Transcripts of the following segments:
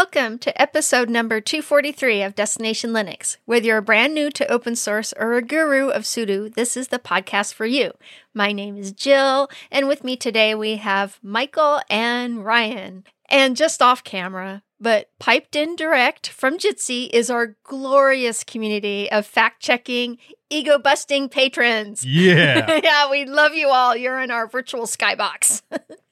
Welcome to episode number 243 of Destination Linux. Whether you're brand new to open source or a guru of sudo, this is the podcast for you. My name is Jill, and with me today we have Michael and Ryan. And just off camera, but piped in direct from Jitsi is our glorious community of fact checking, ego busting patrons. Yeah. yeah, we love you all. You're in our virtual skybox.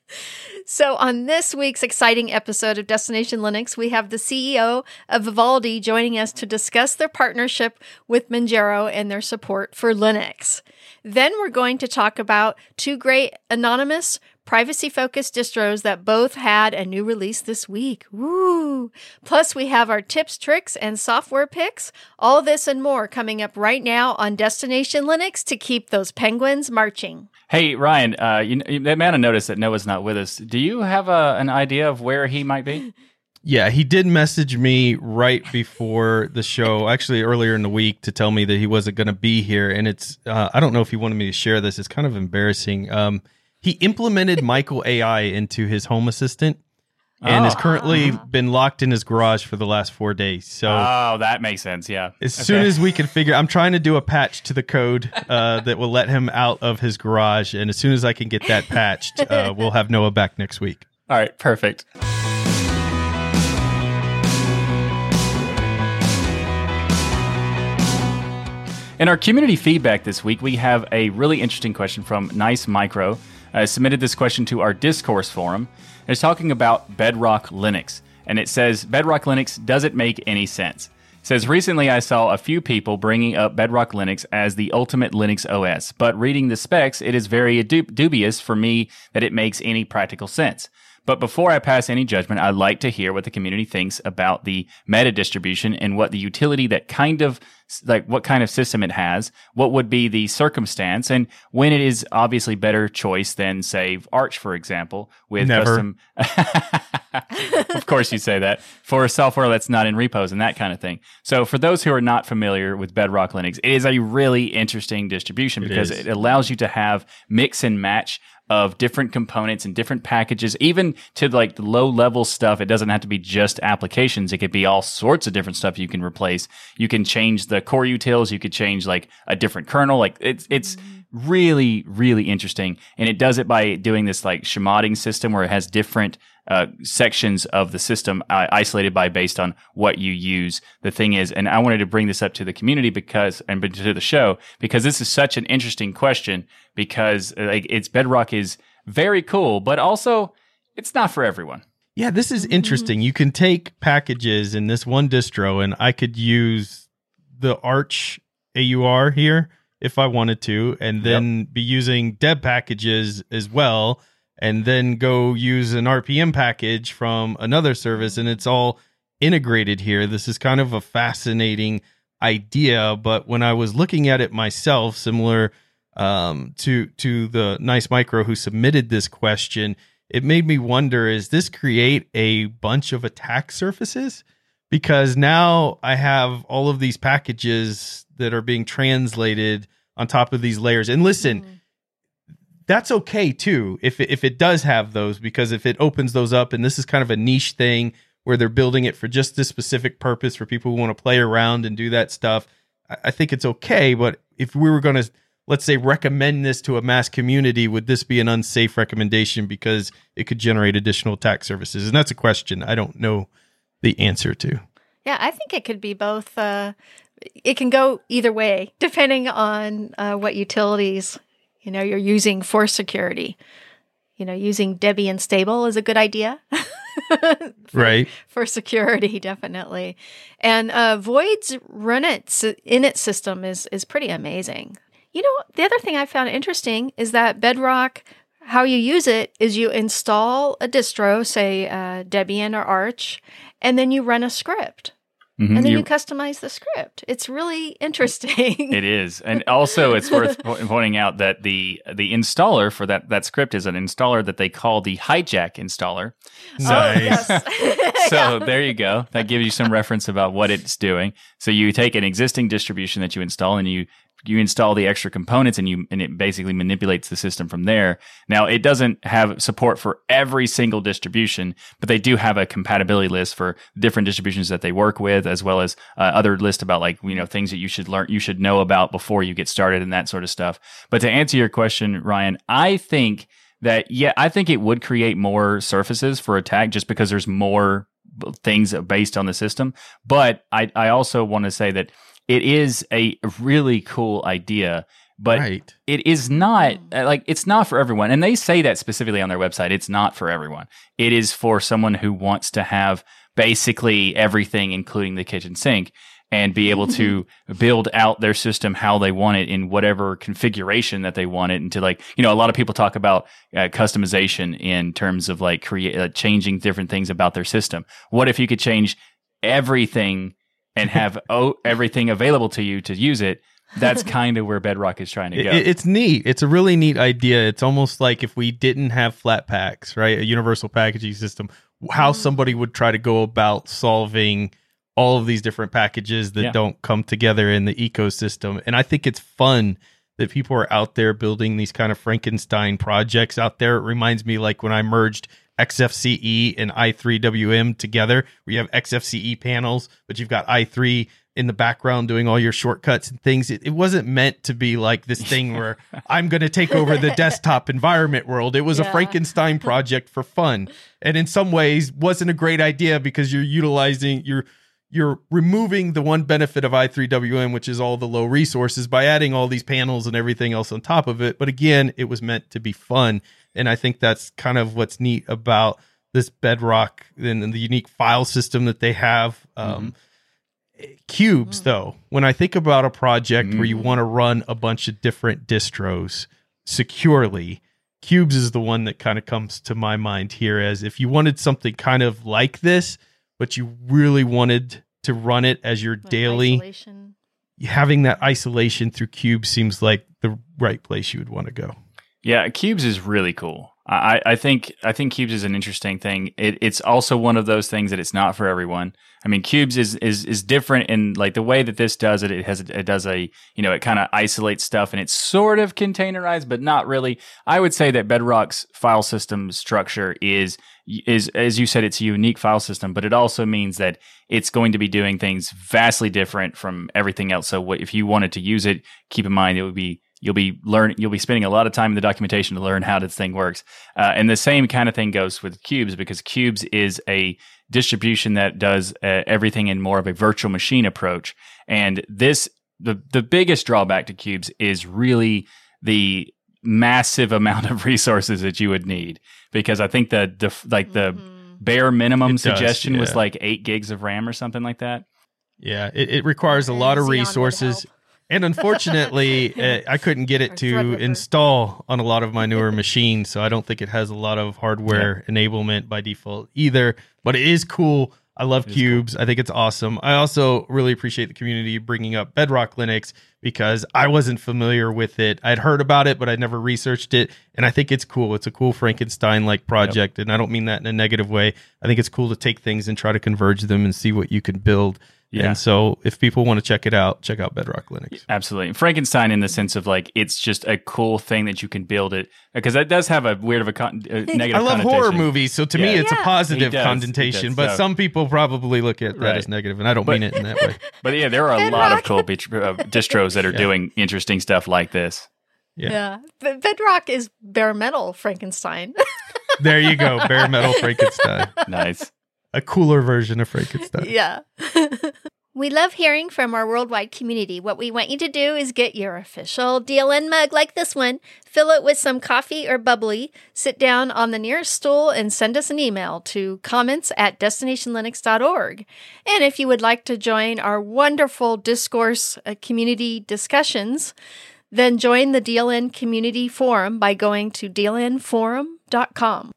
So, on this week's exciting episode of Destination Linux, we have the CEO of Vivaldi joining us to discuss their partnership with Manjaro and their support for Linux. Then, we're going to talk about two great anonymous privacy focused distros that both had a new release this week. Woo! Plus, we have our tips, tricks, and software picks. All this and more coming up right now on Destination Linux to keep those penguins marching. Hey Ryan, uh, you, you may have noticed that Noah's not with us. Do you have a, an idea of where he might be? Yeah, he did message me right before the show, actually earlier in the week, to tell me that he wasn't going to be here. And it's, uh, I don't know if he wanted me to share this. It's kind of embarrassing. Um, he implemented Michael AI into his home assistant and Oh. has currently been locked in his garage for the last four days. So Oh, that makes sense. Yeah. as Okay. soon as we can figure, I'm trying to do a patch to the code uh, that will let him out of his garage. And as soon as I can get that patched, uh, we'll have Noah back next week. All right, perfect. In our community feedback this week, we have a really interesting question from Nice Micro. Uh, submitted this question to our discourse forum. It's talking about Bedrock Linux, and it says Bedrock Linux doesn't make any sense. It says recently I saw a few people bringing up Bedrock Linux as the ultimate Linux OS, but reading the specs, it is very dub- dubious for me that it makes any practical sense. But before I pass any judgment, I'd like to hear what the community thinks about the meta distribution and what the utility that kind of like what kind of system it has, what would be the circumstance, and when it is obviously better choice than say Arch, for example, with Never. custom. of course, you say that for software that's not in repos and that kind of thing. So, for those who are not familiar with Bedrock Linux, it is a really interesting distribution It because is. it allows you to have mix and match of different components and different packages, even to like the low level stuff. It doesn't have to be just applications. It could be all sorts of different stuff you can replace. You can change the core utils. You could change like a different kernel. Like it's, it's really, really interesting. And it does it by doing this like shemotting system where it has different uh, sections of the system uh, isolated by based on what you use. The thing is, and I wanted to bring this up to the community because, and to the show, because this is such an interesting question because like it's Bedrock is very cool, but also it's not for everyone. Yeah, this is interesting. You can take packages in this one distro, and I could use the Arch AUR here if I wanted to, and then be using deb packages as well, and then go use an RPM package from another service, and it's all integrated here. This is kind of a fascinating idea, but when I was looking at it myself, similar um, to to the nice micro who submitted this question, it made me wonder: Is this create a bunch of attack surfaces? Because now I have all of these packages that are being translated on top of these layers. And listen, mm-hmm. that's okay too if it, if it does have those because if it opens those up and this is kind of a niche thing where they're building it for just this specific purpose for people who want to play around and do that stuff I, I think it's okay. But if we were going to let's say recommend this to a mass community would this be an unsafe recommendation because it could generate additional attack surfaces? And that's a question. I don't know the answer to Yeah, I think it could be both. Uh, it can go either way, depending on uh, what utilities you know you're using for security. You know, using Debian stable is a good idea. right for security, definitely. And uh, Void's runit init system is is pretty amazing. You know, the other thing I found interesting is that Bedrock, how you use it is you install a distro, say uh, Debian or Arch, and then you run a script, Mhm. and then you, You- customize the script. It's really interesting. It is, and also it's worth po- pointing out that the the installer for that that script is an installer that they call the hijack installer. So, Nice. Oh, yes. so there you go. That gives you some reference about what it's doing. So you take an existing distribution that you install and you you install the extra components and you and it basically manipulates the system from there. Now it doesn't have support for every single distribution, but they do have a compatibility list for different distributions that they work with, as well as uh, other list about like you know things that you should learn, you should know about before you get started and that sort of stuff. But to answer your question, Ryan, I think that yeah, I think it would create more surfaces for attack just because there's more things based on the system. But I I also want to say that it is a really cool idea but right. it is not uh, like it's not for everyone. And they say that specifically on their website. It's not for everyone. It is for someone who wants to have basically everything including the kitchen sink and be able to build out their system how they want it in whatever configuration that they want it into like you know a lot of people talk about uh, customization in terms of like create uh, changing different things about their system. What if you could change everything and have oh, everything available to you to use it, that's kind of where Bedrock is trying to go. It, it's neat. It's a really neat idea. It's almost like if we didn't have Flatpaks, right? A universal packaging system, how mm. somebody would try to go about solving all of these different packages that yeah. don't come together in the ecosystem. And I think it's fun that people are out there building these kind of Frankenstein projects out there. It reminds me like when I merged XFCE and i3WM together, where you have XFCE panels, but you've got i3 in the background doing all your shortcuts and things. It, it wasn't meant to be like this thing where I'm going to take over the desktop environment world. It was yeah. a Frankenstein project for fun. And in some ways wasn't a great idea because you're utilizing you're you're removing the one benefit of i3WM, which is all the low resources, by adding all these panels and everything else on top of it. But again, it was meant to be fun. And I think that's kind of what's neat about this Bedrock and, and the unique file system that they have. Um, mm-hmm. Qubes, mm-hmm. though, when I think about a project mm-hmm. where you mm-hmm. want to run a bunch of different distros securely, Qubes is the one that kind of comes to my mind here as if you wanted something kind of like this, but you really wanted to run it as your like daily isolation. having that isolation through Qubes seems like the right place you would want to go. Yeah, Qubes is really cool. I, I think I think Qubes is an interesting thing. It, it's also one of those things that it's not for everyone. I mean, Qubes is is is different in like the way that this does it. It has it does a you know it kind of isolates stuff and it's sort of containerized, but not really. I would say that Bedrock's file system structure is is as you said, it's a unique file system, but it also means that it's going to be doing things vastly different from everything else. So if you wanted to use it, keep in mind it would be you'll be learning you'll be spending a lot of time in the documentation to learn how this thing works. Uh, and the same kind of thing goes with Qubes because Qubes is a distribution that does uh, everything in more of a virtual machine approach. And this the the biggest drawback to Qubes is really the massive amount of resources that you would need. Because i think the, the like the mm-hmm. bare minimum it suggestion does, yeah. was like 8 gigs of ram or something like that. Yeah, it, it requires a lot of resources and unfortunately, uh, I couldn't get it to install on a lot of my newer machines, so I don't think it has a lot of hardware yeah. enablement by default either. But it is cool. I love Qubes. Cool. I think it's awesome. I also really appreciate the community bringing up Bedrock Linux because I wasn't familiar with it. I'd heard about it, but I'd never researched it. And I think it's cool. It's a cool Frankenstein like project. Yep. And I don't mean that in a negative way. I think it's cool to take things and try to converge them and see what you can build. Yeah. And so if people want to check it out, check out Bedrock Linux. Absolutely. Frankenstein in the sense of like it's just a cool thing that you can build it because that does have a weird of a, con- a negative I love horror movies, so to yeah. me it's yeah. a positive connotation, but so. some people probably look at that right. as negative and I don't but, mean it in that way. But yeah, there are a lot of cool beach, uh, distros that are doing interesting stuff like this. Yeah. yeah. Bedrock is bare metal Frankenstein. there you go, bare metal Frankenstein. nice a cooler version of Frankenstein. Yeah. we love hearing from our worldwide community. What we want you to do is get your official DLN mug like this one, fill it with some coffee or bubbly, sit down on the nearest stool, and send us an email to comments at destinationlinux.org. And if you would like to join our wonderful discourse uh, community discussions, then join the DLN community forum by going to dlnforum.com.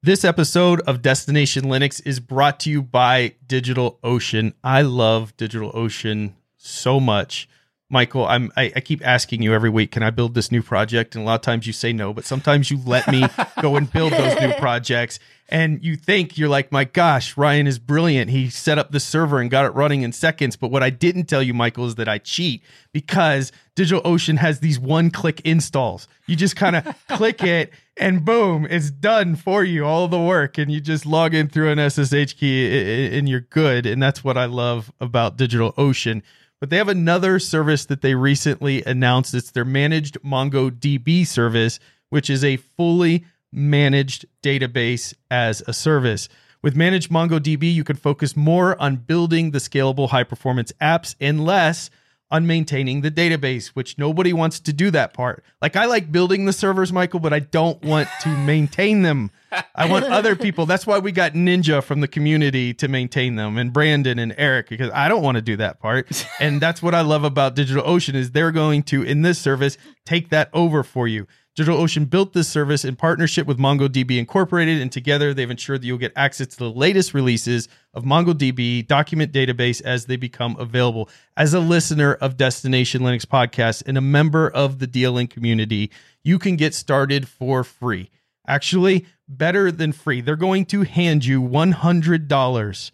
This episode of Destination Linux is brought to you by DigitalOcean. I love DigitalOcean so much. Michael, I'm I, I, keep asking you every week, can I build this new project? And a lot of times you say no, but sometimes you let me go and build those new projects. And you think you're like, my gosh, Ryan is brilliant. He set up the server and got it running in seconds. But what I didn't tell you, Michael, is that I cheat because DigitalOcean has these one click installs. You just kind of click it and boom, it's done for you, all the work. And you just log in through an SSH key and you're good. And that's what I love about DigitalOcean but they have another service that they recently announced. It's their managed MongoDB service, which is a fully managed database as a service. With managed MongoDB, you can focus more on building the scalable high performance apps and less on maintaining the database, which nobody wants to do that part. Like I like building the servers, Michael, but I don't want to maintain them. I want other people. That's why we got Ninja from the community to maintain them and Brandon and Eric because I don't want to do that part. And that's what I love about DigitalOcean is they're going to in this service take that over for you. DigitalOcean built this service in partnership with MongoDB Incorporated, and together they've ensured that you'll get access to the latest releases of MongoDB document database as they become available. As a listener of Destination Linux podcast and a member of the DLN community, you can get started for free. Actually, better than free. They're going to hand you $100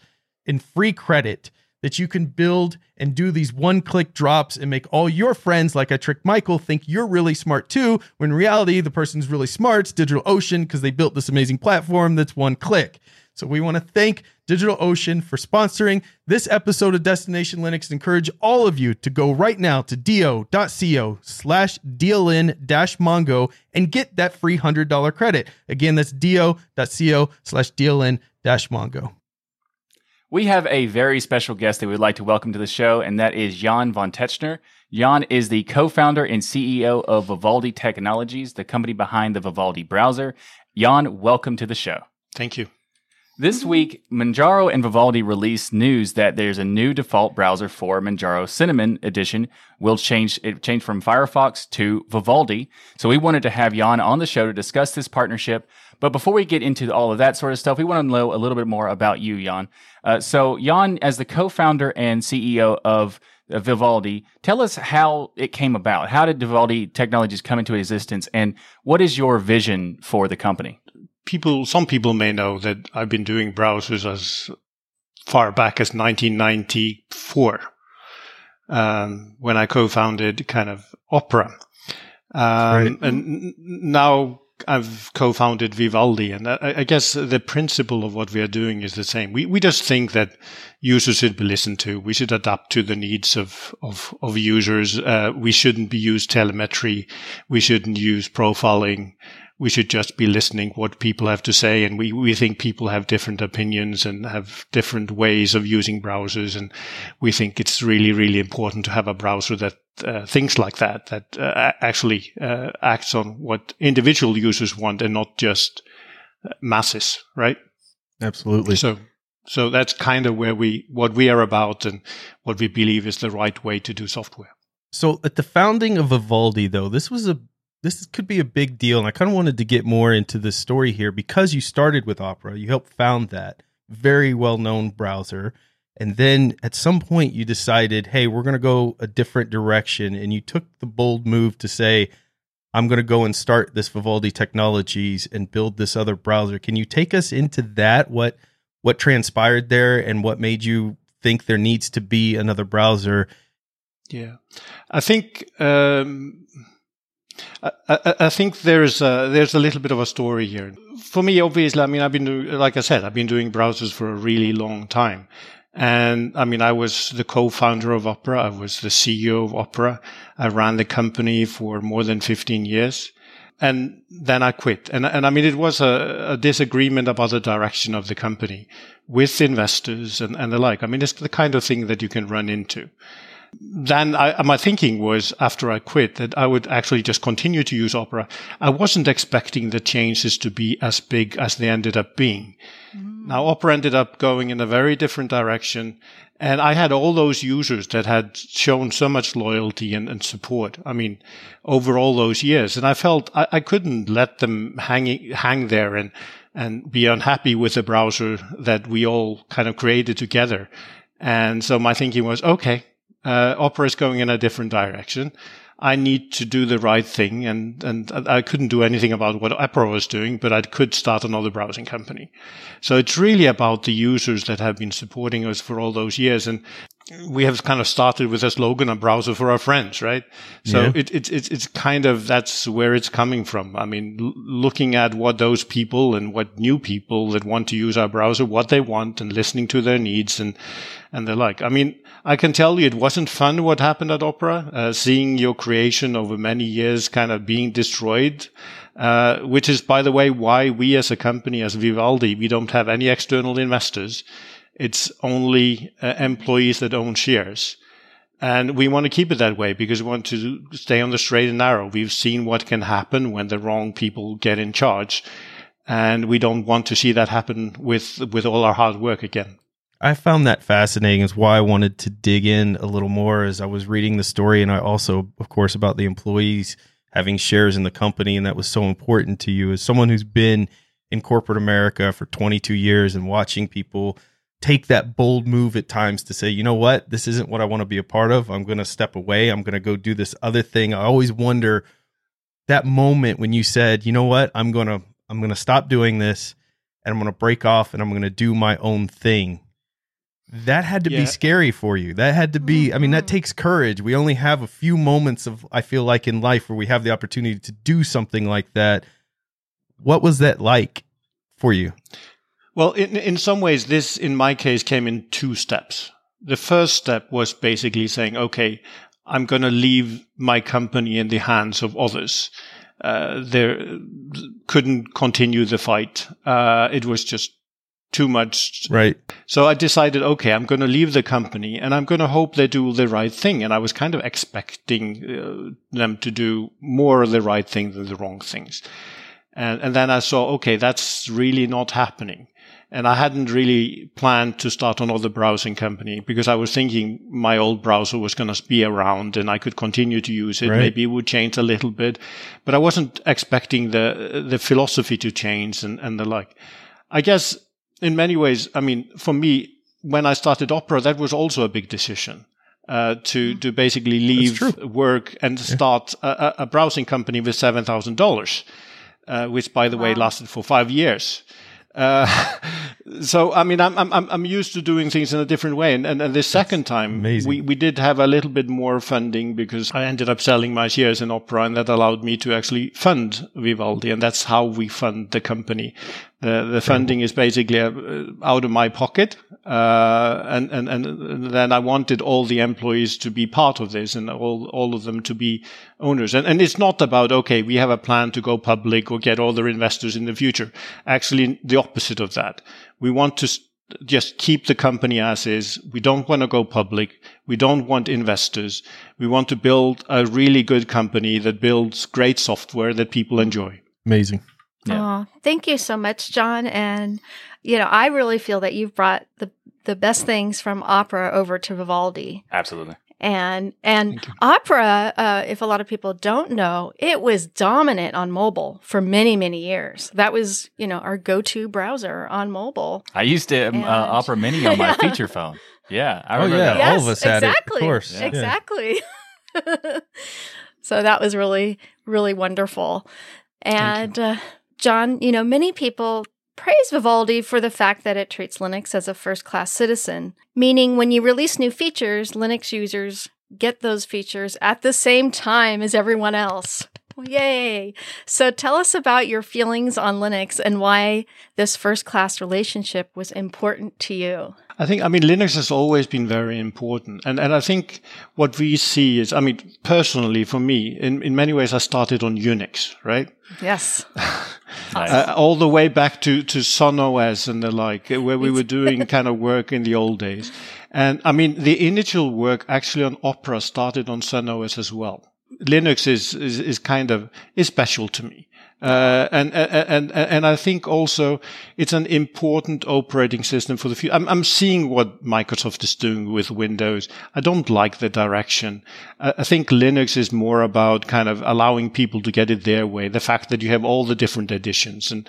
in free credit that you can build and do these one click drops and make all your friends, like I tricked Michael, think you're really smart too, when reality, the person's really smart. It's DigitalOcean because they built this amazing platform that's one click. So we want to thank DigitalOcean for sponsoring this episode of Destination Linux. Encourage all of you to go right now to do.co slash DLN dash Mongo and get that free $100 credit. Again, that's do.co slash DLN dash Mongo. We have a very special guest that we'd like to welcome to the show, and that is Jan von Tetzchner. Jan is the co-founder and CEO of Vivaldi Technologies, the company behind the Vivaldi browser. Jan, welcome to the show. Thank you. This week, Manjaro and Vivaldi released news that there's a new default browser for Manjaro Cinnamon Edition. Will change it changed from Firefox to Vivaldi. So we wanted to have Jan on the show to discuss this partnership, but before we get into all of that sort of stuff, we want to know a little bit more about you, Jan. Uh, so, Jan, as the co-founder and CEO of uh, Vivaldi, tell us how it came about. How did Vivaldi Technologies come into existence, and what is your vision for the company? People, some people may know that I've been doing browsers as far back as 1994, um, when I co-founded kind of Opera. Um, right. And now I've co-founded Vivaldi, and I, I, guess the principle of what we are doing is the same. We we just think that users should be listened to. We should adapt to the needs of of, of users. Uh, we shouldn't be use telemetry. We shouldn't use profiling we should just be listening what people have to say. And we, we think people have different opinions and have different ways of using browsers. And we think it's really, really important to have a browser that uh, thinks like that, that uh, actually uh, acts on what individual users want and not just uh, masses, right? Absolutely. So, so that's kind of where we, what we are about and what we believe is the right way to do software. So at the founding of Vivaldi, though, this was a this could be a big deal. And I kind of wanted to get more into the story here because you started with Opera. You helped found that very well known browser. And then at some point you decided, hey, we're going to go a different direction. And you took the bold move to say, I'm going to go and start this Vivaldi Technologies and build this other browser. Can you take us into that? What what transpired there and what made you think there needs to be another browser? Yeah, I think um, I, I, think there's a, there's a little bit of a story here. For me, obviously, I mean, I've been doing, like I said, I've been doing browsers for a really long time. And I mean, I was the co-founder of Opera. I was the CEO of Opera. I ran the company for more than 15 years. And then I quit. And, and I mean, it was a, a disagreement about the direction of the company with investors and, and the like. I mean, it's the kind of thing that you can run into then I, my thinking was after I quit that I would actually just continue to use Opera. I wasn't expecting the changes to be as big as they ended up being. Mm. Now Opera ended up going in a very different direction. And I had all those users that had shown so much loyalty and, and support. I mean, over all those years. And I felt I, I couldn't let them hang, hang there and, and be unhappy with the browser that we all kind of created together. And so my thinking was, okay, Uh, Opera is going in a different direction. I need to do the right thing. And, and I couldn't do anything about what Opera was doing, but I could start another browsing company. So it's really about the users that have been supporting us for all those years. And we have kind of started with a slogan, a browser for our friends, right? So Yeah. it, it, it's it's kind of, that's where it's coming from. I mean, l- looking at what those people and what new people that want to use our browser, what they want and listening to their needs and, and the like. I mean, I can tell you it wasn't fun what happened at Opera, uh, seeing your creation over many years kind of being destroyed. Uh, which is, by the way, why we as a company, as Vivaldi, we don't have any external investors. It's only uh, employees that own shares. And we want to keep it that way because we want to stay on the straight and narrow. We've seen what can happen when the wrong people get in charge. And we don't want to see that happen with, with all our hard work again. I found that fascinating. Is why I wanted to dig in a little more as I was reading the story, and I also, of course, about the employees having shares in the company, and that was so important to you as someone who's been in corporate America for 22 years and watching people take that bold move at times to say, you know what, this isn't what I want to be a part of. I'm going to step away. I'm going to go do this other thing. I always wonder that moment when you said, you know what, I'm going to I'm going to stop doing this and I'm going to break off and I'm going to do my own thing that had to Yeah. be scary for you. That had to be, I mean, that mm-hmm. takes courage. We only have a few moments of, I feel like, in life where we have the opportunity to do something like that. What was that like for you? Well, in, in some ways, this, in my case, came in two steps. The first step was basically saying, okay, I'm going to leave my company in the hands of others. Uh, there couldn't continue the fight. Uh, it was just too much Right. so I decided, okay, I'm going to leave the company and I'm going to hope they do the right thing. And I was kind of expecting uh, them to do more of the right thing than the wrong things. And, and then I saw, okay, that's really not happening. And I hadn't really planned to start another browsing company because I was thinking my old browser was going to be around and I could continue to use it. Right. Maybe it would change a little bit, but I wasn't expecting the, the philosophy to change and, and the like. I guess in many ways, I mean, for me, when I started Opera, that was also a big decision. Uh, to to basically leave work and start a, a- a browsing company with seven thousand dollars, uh, which, by the way, lasted for five years. Uh, so I mean, I'm, I'm I'm I'm used to doing things in a different way, and and, and the second time amazing. we we did have a little bit more funding because I ended up selling my shares in Opera, and that allowed me to actually fund Vivaldi, and that's how we fund the company. The the funding is basically uh, out of my pocket, uh, and, and and then I wanted all the employees to be part of this, and all all of them to be owners. And and it's not about okay, we have a plan to go public or get other investors in the future. Actually, the opposite of that. We want to s- just keep the company as is. We don't want to go public. We don't want investors. We want to build a really good company that builds great software that people enjoy. Amazing. Yeah. Aw, thank you so much, John. And you know, I really feel that you've brought the the best things from opera over to Vivaldi. Absolutely. And and opera, uh, if a lot of people don't know, it was dominant on mobile for many many years. That was you know our go to browser on mobile. I used to um, uh, Opera Mini on my Yeah. feature phone. Yeah, I Oh, remember yeah. that. all of us had it, of exactly. course. Yeah. Exactly. so that was really, really wonderful. And uh, John, you know, many people praise Vivaldi for the fact that it treats Linux as a first class citizen, meaning when you release new features, Linux users get those features at the same time as everyone else. Well, Yay! So tell us about your feelings on Linux and why this first class relationship was important to you. I think, I mean, Linux has always been very important. And, and I think what we see is, I mean, personally for me, in, in many ways, I started on Unix, right? Yes. Nice. Uh, all the way back to, to Sun OS and the like, uh, where we were doing kind of work in the old days. And I mean, the initial work actually on Opera started on Sun OS as well. Linux is, is, is kind of, is special to me. Uh, and, and, and, and I think also it's an important operating system for the future. I'm, I'm seeing what Microsoft is doing with Windows. I don't like the direction. I, I think Linux is more about kind of allowing people to get it their way. The fact that you have all the different editions and,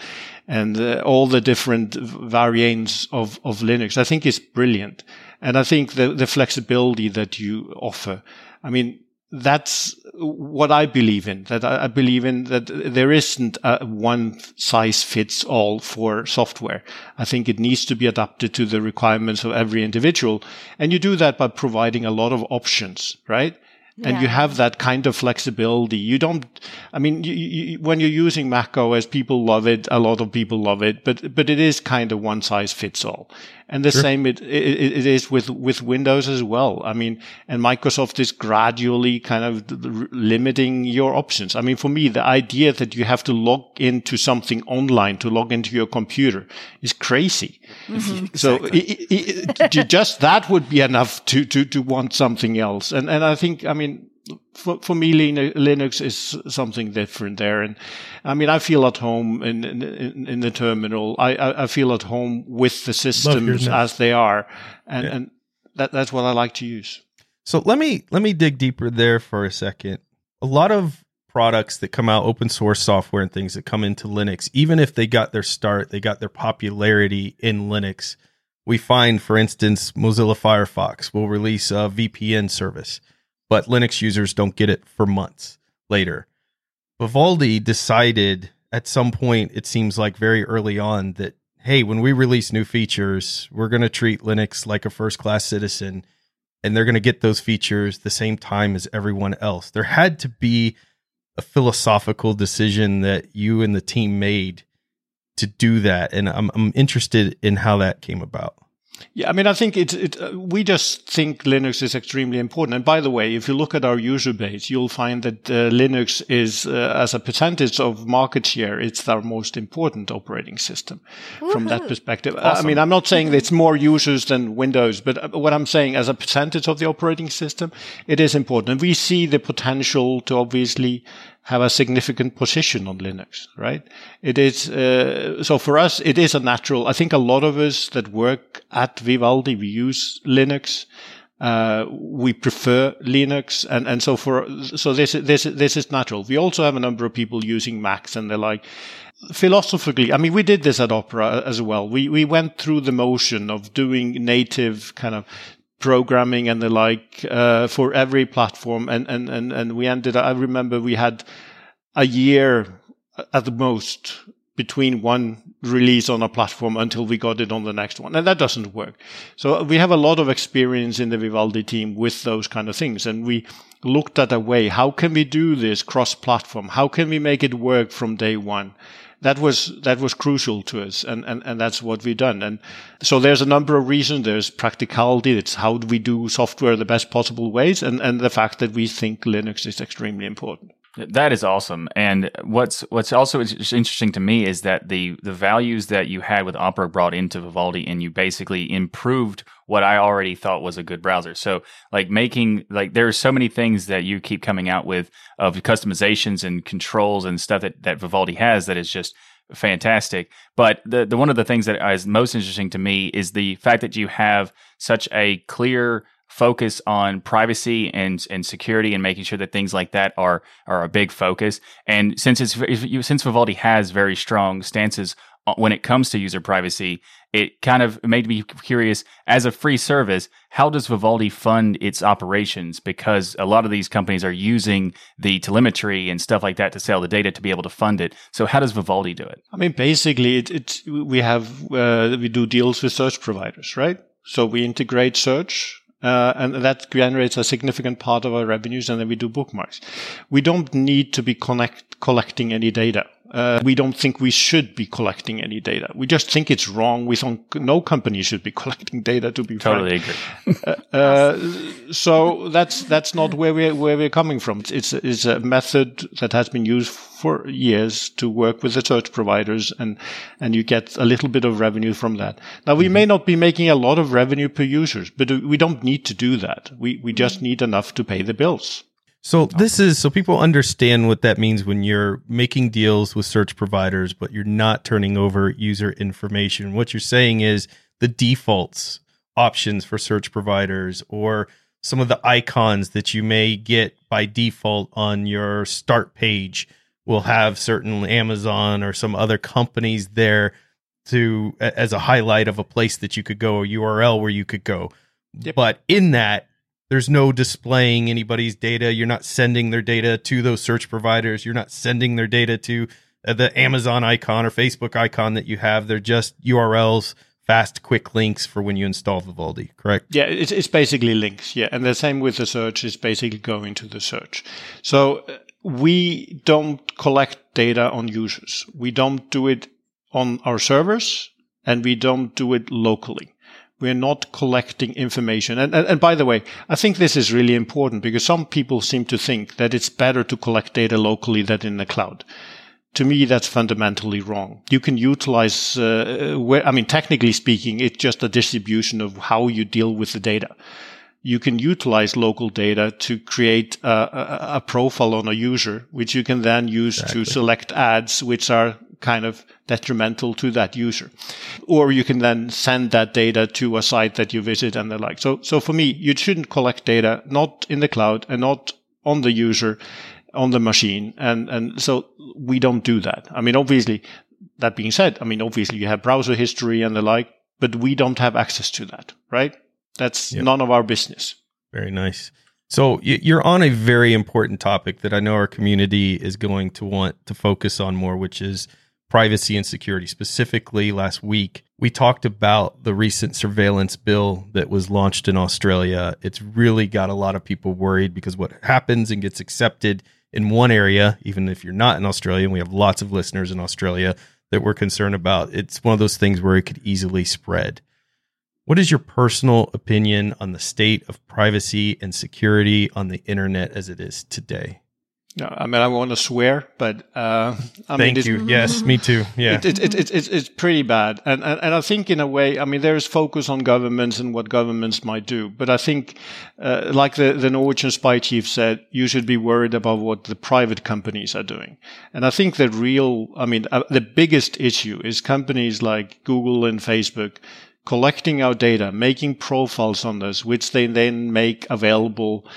and uh, all the different variants of, of Linux, I think is brilliant. And I think the, the flexibility that you offer, I mean, that's what I believe in. That I believe in that there isn't a one size fits all for software. I think it needs to be adapted to the requirements of every individual. And you do that by providing a lot of options, right? and you have that kind of flexibility. You don't, I mean, you, you, when you're using Mac OS, people love it. A lot of people love it, but, but it is kind of one size fits all. And the sure. same it, it, it is with, with Windows as well. I mean, and Microsoft is gradually kind of limiting your options. I mean, for me, the idea that you have to log into something online to log into your computer is crazy. Mm-hmm. So exactly. just that would be enough to, to, to want something else. And, and I think, I mean, for, for me, Linux is something different there. And I mean, I feel at home in, in, in the terminal. I, I, I, feel at home with the systems as they are. And, yeah. and that, that's what I like to use. So let me, let me dig deeper there for a second. A lot of products that come out, open source software and things that come into Linux, even if they got their start, they got their popularity in Linux. We find, for instance, Mozilla Firefox will release a VPN service but Linux users don't get it for months later. Vivaldi decided at some point, it seems like very early on, that hey, when we release new features, we're going to treat Linux like a first class citizen and they're going to get those features the same time as everyone else. There had to be a philosophical decision that you and the team made to do that. And I'm, I'm interested in how that came about. Yeah, I mean, I think it, it uh, we just think Linux is extremely important. And by the way, if you look at our user base, you'll find that uh, Linux is, uh, as a percentage of market share, it's our most important operating system Woo-hoo. from that perspective. Awesome. I mean, I'm not saying that it's more users than Windows, but uh, what I'm saying as a percentage of the operating system, it is important. And we see the potential to obviously have a significant position on Linux, right? It is, uh, so for us, it is a natural, I think a lot of us that work at Vivaldi, we use Linux. Uh, we prefer Linux. And, and so for, so this, this, this is natural. We also have a number of people using Macs and they're like, philosophically, I mean, we did this at Opera as well. We, we went through the motion of doing native kind of programming and the like uh, for every platform. And, and, and, and we ended, I remember we had a year at the most between one release on a platform until we got it on the next one. And that doesn't work. So we have a lot of experience in the Vivaldi team with those kind of things. And we looked at a way, how can we do this cross platform? How can we make it work from day one? That was that was crucial to us, and, and, and that's what we've done. And so there's a number of reasons. There's practicality. It's how do we do software the best possible ways, and and the fact that we think Linux is extremely important. That is awesome. And what's what's also interesting to me is that the the values that you had with Opera brought into Vivaldi, and you basically improved what I already thought was a good browser. So, like making like there are so many things that you keep coming out with of customizations and controls and stuff that that Vivaldi has that is just fantastic. But the the one of the things that is most interesting to me is the fact that you have such a clear focus on privacy and and security and making sure that things like that are are a big focus. And since it's since Vivaldi has very strong stances when it comes to user privacy, it kind of made me curious as a free service, how does Vivaldi fund its operations? Because a lot of these companies are using the telemetry and stuff like that to sell the data to be able to fund it. So how does Vivaldi do it? I mean, basically, it, it we have uh, we do deals with search providers, right? So we integrate search uh, and that generates a significant part of our revenues, and then we do bookmarks. We don't need to be connect, collecting any data. Uh, we don't think we should be collecting any data. We just think it's wrong. We think no company should be collecting data. To be totally frank. agree. uh, uh, so that's that's not where we where we're coming from. It's it's a method that has been used for years to work with the search providers, and and you get a little bit of revenue from that. Now we mm-hmm. may not be making a lot of revenue per users, but we don't need to do that. We we just need enough to pay the bills. So this is so people understand what that means when you're making deals with search providers, but you're not turning over user information. What you're saying is the defaults options for search providers or some of the icons that you may get by default on your start page will have certain Amazon or some other companies there to as a highlight of a place that you could go, a URL where you could go. Yep. But in that there's no displaying anybody's data. You're not sending their data to those search providers. You're not sending their data to uh, the Amazon icon or Facebook icon that you have. They're just URLs, fast, quick links for when you install Vivaldi, correct? Yeah, it's, it's basically links. Yeah. And the same with the search is basically going to the search. So uh, we don't collect data on users. We don't do it on our servers and we don't do it locally we're not collecting information. And, and, and, by the way, I think this is really important because some people seem to think that it's better to collect data locally than in the cloud. To me, that's fundamentally wrong. You can utilize, uh, where, I mean, technically speaking, it's just a distribution of how you deal with the data. You can utilize local data to create a, a, a profile on a user, which you can then use exactly. to select ads, which are kind of detrimental to that user. Or you can then send that data to a site that you visit and the like. So, so for me, you shouldn't collect data not in the cloud and not on the user, on the machine. And, and so we don't do that. I mean, obviously, that being said, I mean, obviously you have browser history and the like, but we don't have access to that, right? That's yep. none of our business. Very nice. So you're on a very important topic that I know our community is going to want to focus on more, which is privacy and security. Specifically, last week, we talked about the recent surveillance bill that was launched in Australia. It's really got a lot of people worried because what happens and gets accepted in one area, even if you're not in Australia, and we have lots of listeners in Australia that we're concerned about, it's one of those things where it could easily spread. What is your personal opinion on the state of privacy and security on the internet as it is today? No, I mean I want to swear, but uh, I thank mean, you. Yes, me too. Yeah, it, it, it, it, it's pretty bad, and, and and I think in a way, I mean there is focus on governments and what governments might do, but I think, uh, like the the Norwegian spy chief said, you should be worried about what the private companies are doing, and I think the real, I mean, uh, the biggest issue is companies like Google and Facebook collecting our data, making profiles on this, which they then make available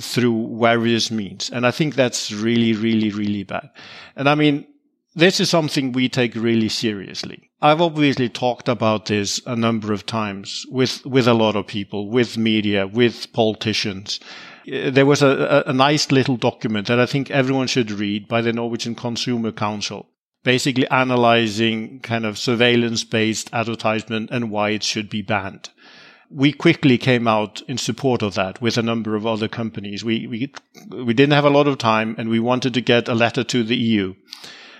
through various means. And I think that's really, really, really bad. And I mean, this is something we take really seriously. I've obviously talked about this a number of times with, with a lot of people, with media, with politicians. Uh, there was a, a nice little document that I think everyone should read by the Norwegian Consumer Council basically analyzing kind of surveillance based advertisement and why it should be banned. We quickly came out in support of that with a number of other companies. We, we, we didn't have a lot of time and we wanted to get a letter to the EU.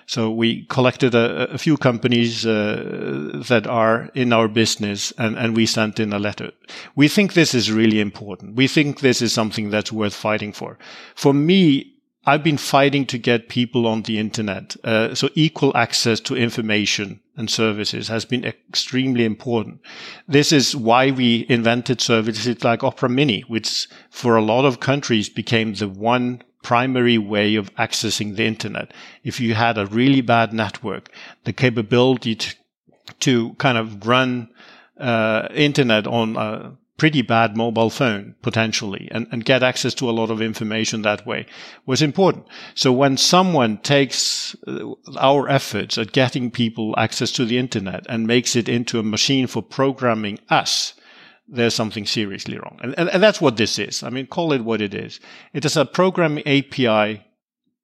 So we collected a, a few companies uh, that are in our business and, and we sent in a letter. We think this is really important. We think this is something that's worth fighting for. For me, I've been fighting to get people on the internet. Uh, so equal access to information and services has been extremely important. This is why we invented services like Opera Mini, which for a lot of countries became the one primary way of accessing the internet. If you had a really bad network, the capability to, to kind of run uh, internet on a pretty bad mobile phone potentially and, and get access to a lot of information that way was important. So when someone takes uh, our efforts at getting people access to the internet and makes it into a machine for programming us, there's something seriously wrong. And, and, and that's what this is. I mean, call it what it is. It is a programming API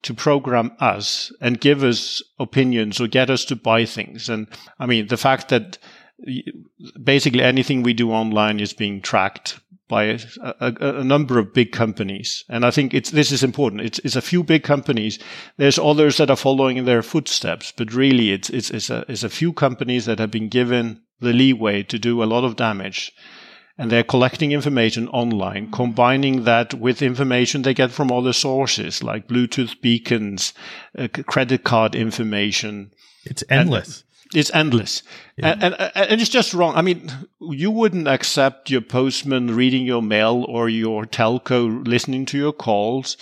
to program us and give us opinions or get us to buy things. And I mean, the fact that basically anything we do online is being tracked by a, a, a, number of big companies. And I think it's, this is important. It's, it's a few big companies. There's others that are following in their footsteps, but really it's, it's, it's, a, it's a few companies that have been given the leeway to do a lot of damage. And they're collecting information online, combining that with information they get from other sources like Bluetooth beacons, uh, credit card information. It's endless. It's endless, yeah. and, and and it's just wrong. I mean, you wouldn't accept your postman reading your mail or your telco listening to your calls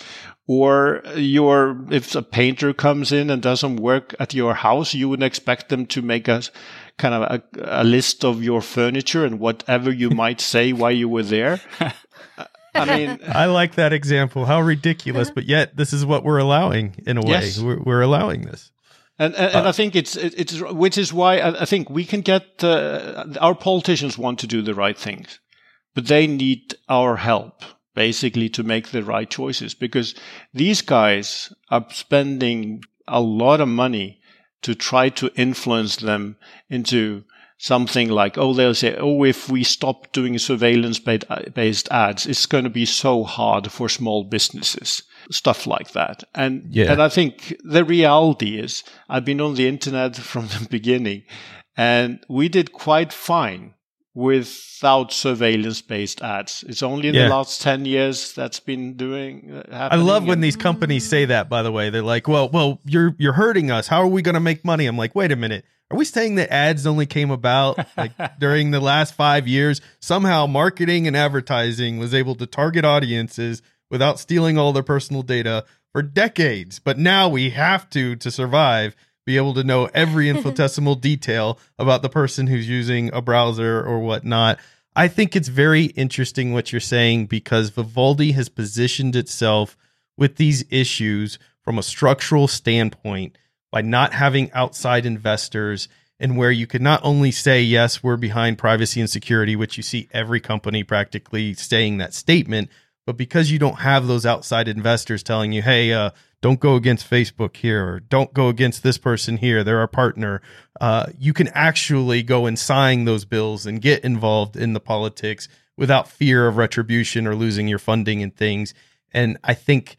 or your if a painter comes in and does some work at your house you wouldn't expect them to make a kind of a, a list of your furniture and whatever you might say while you were there I mean, I like that example. How ridiculous, but yet this is what we're allowing in a way. Yes. We're, we're allowing this. And, and, and uh, I think it's it's which is why I, think we can get uh, our politicians want to do the right things, but they need our help basically to make the right choices because these guys are spending a lot of money to try to influence them into something like, oh, they'll say, oh, if we stop doing surveillance based ads, it's going to be so hard for small businesses, stuff like that. And, yeah. and I think the reality is I've been on the internet from the beginning and we did quite fine without surveillance based ads. It's only in yeah. the last 10 years that's been doing uh, I love when these companies say that by the way. They're like, "Well, well, you're you're hurting us. How are we going to make money?" I'm like, "Wait a minute. Are we saying that ads only came about like during the last 5 years? Somehow marketing and advertising was able to target audiences without stealing all their personal data for decades. But now we have to to survive be able to know every infinitesimal detail about the person who's using a browser or whatnot. I think it's very interesting what you're saying because Vivaldi has positioned itself with these issues from a structural standpoint by not having outside investors and where you could not only say yes we're behind privacy and security which you see every company practically saying that statement but because you don't have those outside investors telling you hey uh, don't go against Facebook here, or don't go against this person here. They're our partner. Uh, you can actually go and sign those bills and get involved in the politics without fear of retribution or losing your funding and things. And I think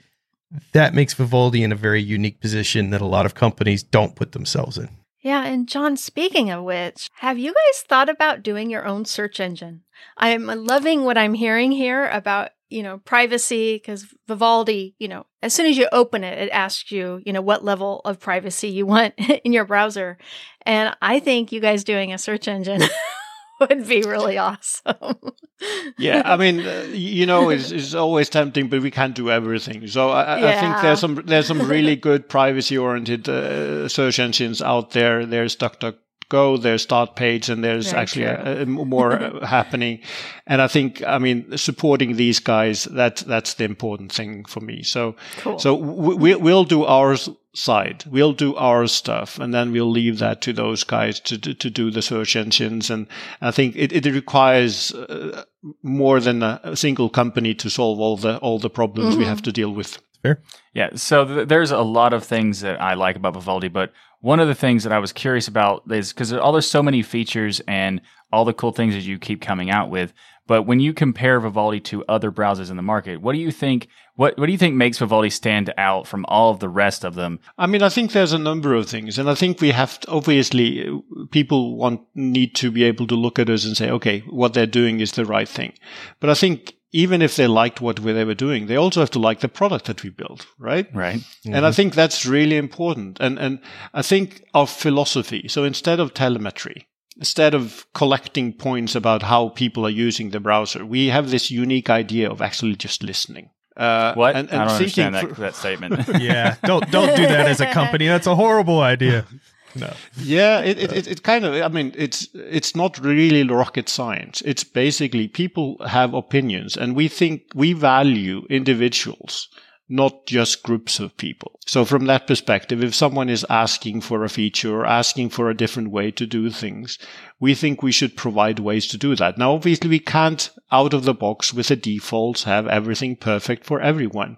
that makes Vivaldi in a very unique position that a lot of companies don't put themselves in. Yeah, and John, speaking of which, have you guys thought about doing your own search engine? I'm loving what I'm hearing here about you know, privacy, because Vivaldi, you know, as soon as you open it, it asks you, you know, what level of privacy you want in your browser. And I think you guys doing a search engine would be really awesome. yeah, I mean, uh, you know, it's, it's always tempting, but we can't do everything. So I, yeah. I think there's some there's some really good privacy oriented uh, search engines out there. There's DuckDuck go, there's start page, and there's Very actually a, a more uh, happening. And I think, I mean, supporting these guys, that, that's the important thing for me. So, cool. so we, we'll do our side. We'll do our stuff, and then we'll leave that to those guys to, to, to do the search engines. And I think it, it requires uh, more than a, single company to solve all the, all the problems mm-hmm. we have to deal with. Fair. Yeah. So th- there's a lot of things that I like about Vivaldi, but one of the things that I was curious about is because all there's so many features and all the cool things that you keep coming out with. But when you compare Vivaldi to other browsers in the market, what do you think? What what do you think makes Vivaldi stand out from all of the rest of them? I mean, I think there's a number of things, and I think we have to, obviously people want need to be able to look at us and say, okay, what they're doing is the right thing. But I think even if they liked what they were doing, they also have to like the product that we built, right? Right. Mm-hmm. And I think that's really important. And and I think our philosophy. So instead of telemetry, instead of collecting points about how people are using the browser, we have this unique idea of actually just listening. Uh, what? And, and I don't understand that, that statement. yeah, don't don't do that as a company. That's a horrible idea no. Yeah, it, it, it, kind of, I mean, it's, it's not really rocket science. It's basically people have opinions and we think we value individuals, not just groups of people. So from that perspective, if someone is asking for a feature or asking for a different way to do things, we think we should provide ways to do that. Now, obviously we can't out of the box with the defaults have everything perfect for everyone,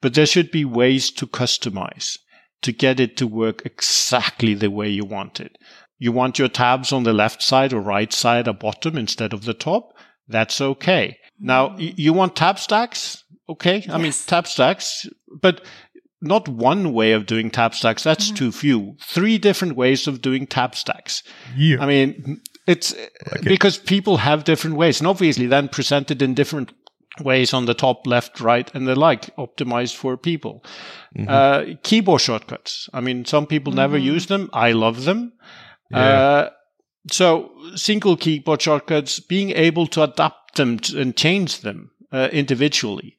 but there should be ways to customize to get it to work exactly the way you want it. You want your tabs on the left side or right side or bottom instead of the top. That's okay. Now, you want tab stacks? Okay. Yes. I mean, tab stacks, but not one way of doing tab stacks. That's mm-hmm. too few. Three different ways of doing tab stacks. Yeah. I mean, it's like because it. people have different ways and obviously then presented in different ways on the top, left, right, and the like, optimized for people. Mm-hmm. Uh, keyboard shortcuts. I mean, some people mm-hmm. never use them. I love them. Uh, so single keyboard shortcuts, being able to adapt them to, and change them uh, individually.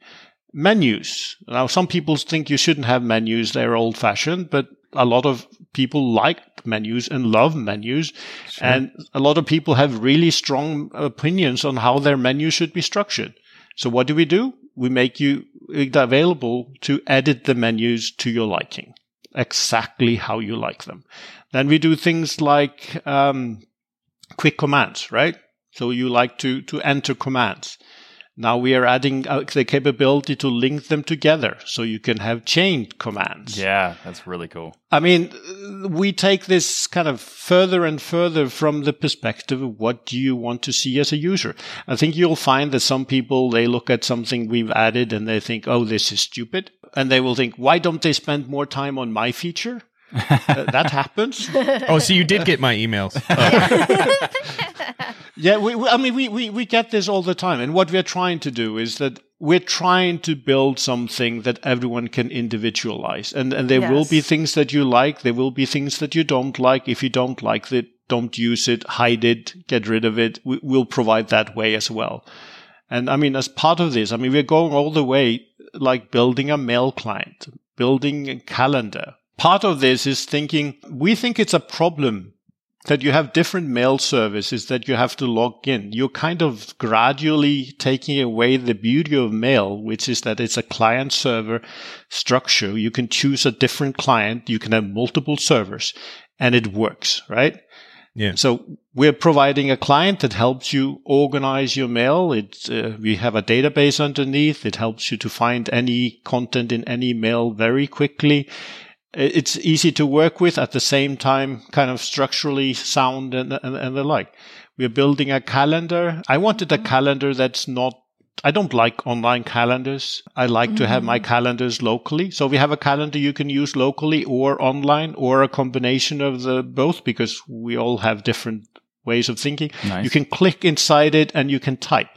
Menus. Now, some people think you shouldn't have menus; they're old-fashioned, but a lot of people like menus and love menus, sure. and a lot of people have really strong opinions on how their menu should be structured. So, what do we do? We make you available to edit the menus to your liking, exactly how you like them. Then we do things like um, quick commands, right? So you like to, to enter commands. Now we are adding uh, the capability to link them together so you can have chained commands. Yeah, that's really cool. I mean, we take this kind of further and further from the perspective of what do you want to see as a user. I think you'll find that some people, they look at something we've added and they think, oh, this is stupid. And they will think, why don't they spend more time on my feature? Uh, that happens. Oh, so you did get my emails. Oh. yeah, we, we, I mean, we, we, we get this all the time. And what we're trying to do is that we're trying to build something that everyone can individualize. And, and there yes. will be things that you like. There will be things that you don't like. If you don't like it, don't use it, hide it, get rid of it. We, we'll provide that way as well. And I mean, as part of this, I mean, we're going all the way like building a mail client, building a calendar, part of this is thinking we think it's a problem that you have different mail services that you have to log in. You're kind of gradually taking away the beauty of mail, which is that it's a client server structure. You can choose a different client. You can have multiple servers and it works, right? Yeah. So we're providing a client that helps you organize your mail. It, uh, we have a database underneath. It helps you to find any content in any mail very quickly it's easy to work with at the same time, kind of structurally sound and, and, and the like. We're building a calendar. I wanted a mm-hmm. calendar that's not I don't like online calendars. I like mm-hmm. to have my mm-hmm. calendars locally. So we have a calendar you can use locally or online or a combination of the both because we all have different ways of thinking. Nice. You can click inside it and you can type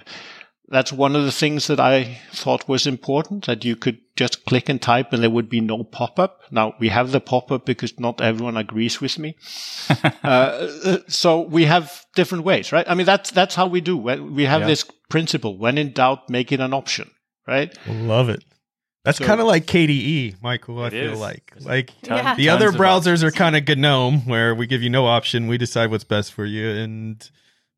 that's one of the things that I thought was important that you could just click and type and there would be no pop up. Now we have the pop up because not everyone agrees with me. uh, so we have different ways, right? I mean, that's, that's how we do. We have yeah. this principle when in doubt, make it an option, right? Love it. That's so, kind of like KDE, Michael. I feel is. like like yeah. the other browsers are kind of GNOME, where we give you no option. We decide what's best for you, and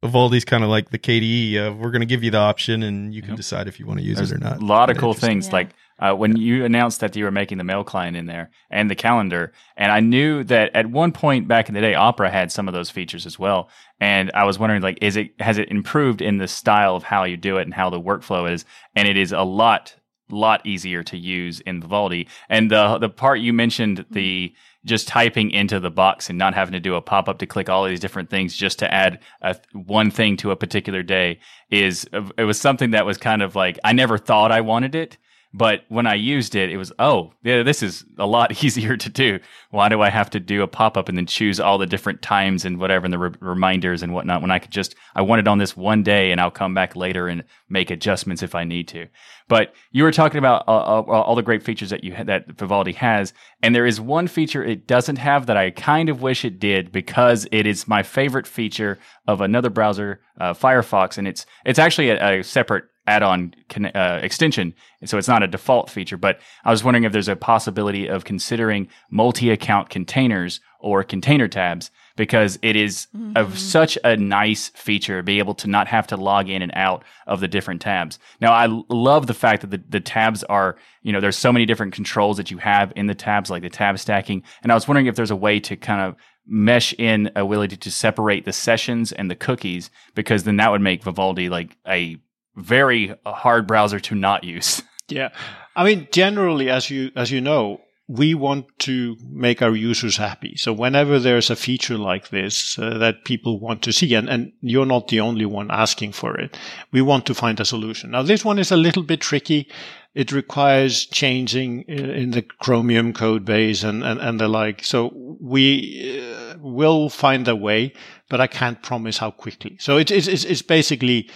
Vivaldi's kind of like the KDE. Uh, we're going to give you the option, and you can yep. decide if you want to use There's it or not. A lot of cool things, yeah. like uh, when you announced that you were making the mail client in there and the calendar, and I knew that at one point back in the day, Opera had some of those features as well. And I was wondering, like, is it has it improved in the style of how you do it and how the workflow is? And it is a lot lot easier to use in Vivaldi. And the the part you mentioned, the just typing into the box and not having to do a pop up to click all these different things just to add a, one thing to a particular day is it was something that was kind of like I never thought I wanted it but when I used it, it was, oh, yeah, this is a lot easier to do. Why do I have to do a pop up and then choose all the different times and whatever and the re- reminders and whatnot when I could just, I want it on this one day and I'll come back later and make adjustments if I need to. But you were talking about uh, uh, all the great features that you ha- that Vivaldi has, and there is one feature it doesn't have that I kind of wish it did because it is my favorite feature of another browser, uh, Firefox, and it's it's actually a, a separate add-on uh, extension, so it's not a default feature. But I was wondering if there's a possibility of considering multi-account containers or container tabs because it is mm-hmm. of such a nice feature be able to not have to log in and out of the different tabs. Now I l- love the fact that the, the tabs are, you know, there's so many different controls that you have in the tabs, like the tab stacking. And I was wondering if there's a way to kind of mesh in a ability to separate the sessions and the cookies because then that would make Vivaldi like a very hard browser to not use. Yeah. I mean, generally, as you, as you know, we want to make our users happy. So whenever there's a feature like this uh, that people want to see, and, and you're not the only one asking for it, we want to find a solution. Now, this one is a little bit tricky. It requires changing in the Chromium code base and, and, and the like. So we uh, will find a way, but I can't promise how quickly. So it, it's, it's basically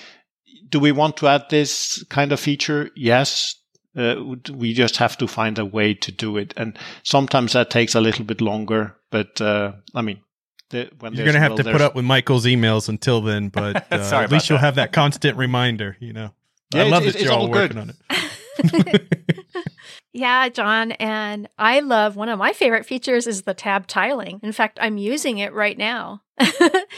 do we want to add this kind of feature? Yes. Uh, we just have to find a way to do it. And sometimes that takes a little bit longer, but, uh, I mean, The, when You're gonna have well, to put up with Michael's emails until then, but uh, Sorry at least about you'll have that constant reminder. You know, Yeah, I love it's- that you're all all working on it. Yeah, John, and I love one of my favorite features is the tab tiling. In fact, I'm using it right now.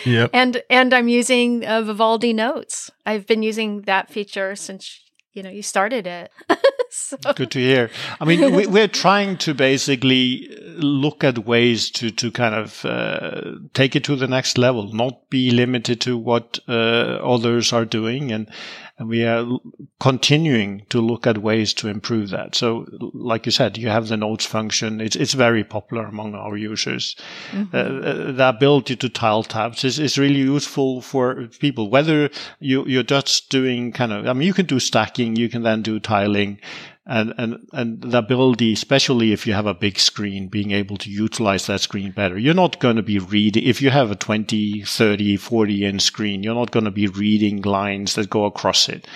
Yep. and and I'm using uh, Vivaldi Notes. I've been using that feature since you know you started it. so, Good to hear. I mean, we, we're trying to basically look at ways to to kind of uh, take it to the next level, not be limited to what uh, others are doing, and and we are continuing to look at ways to improve that. So, like you said, you have the notes function. It's it's very popular among our users. mhm. Uh, the ability to tile tabs is, is really useful for people. Whether you, you're just doing kind of, I mean, you can do stacking, you can then do tiling and, and, and the ability, especially if you have a big screen, being able to utilize that screen better. You're not going to be reading, if you have a 20, 30, 40 inch screen, you're not going to be reading lines that go across it.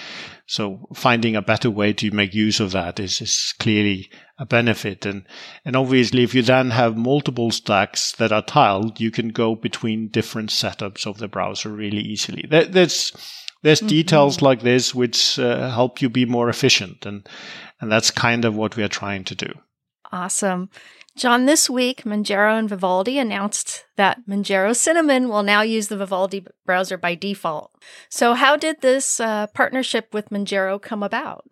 So finding a better way to make use of that is, is clearly a benefit. And, and obviously, if you then have multiple stacks that are tiled, you can go between different setups of the browser really easily. There, there's, there's details like this which uh, help you be more efficient. And, and that's kind of what we are trying to do. Awesome. John, this week, Manjaro and Vivaldi announced that Manjaro Cinnamon will now use the Vivaldi browser by default. So, how did this uh, partnership with Manjaro come about?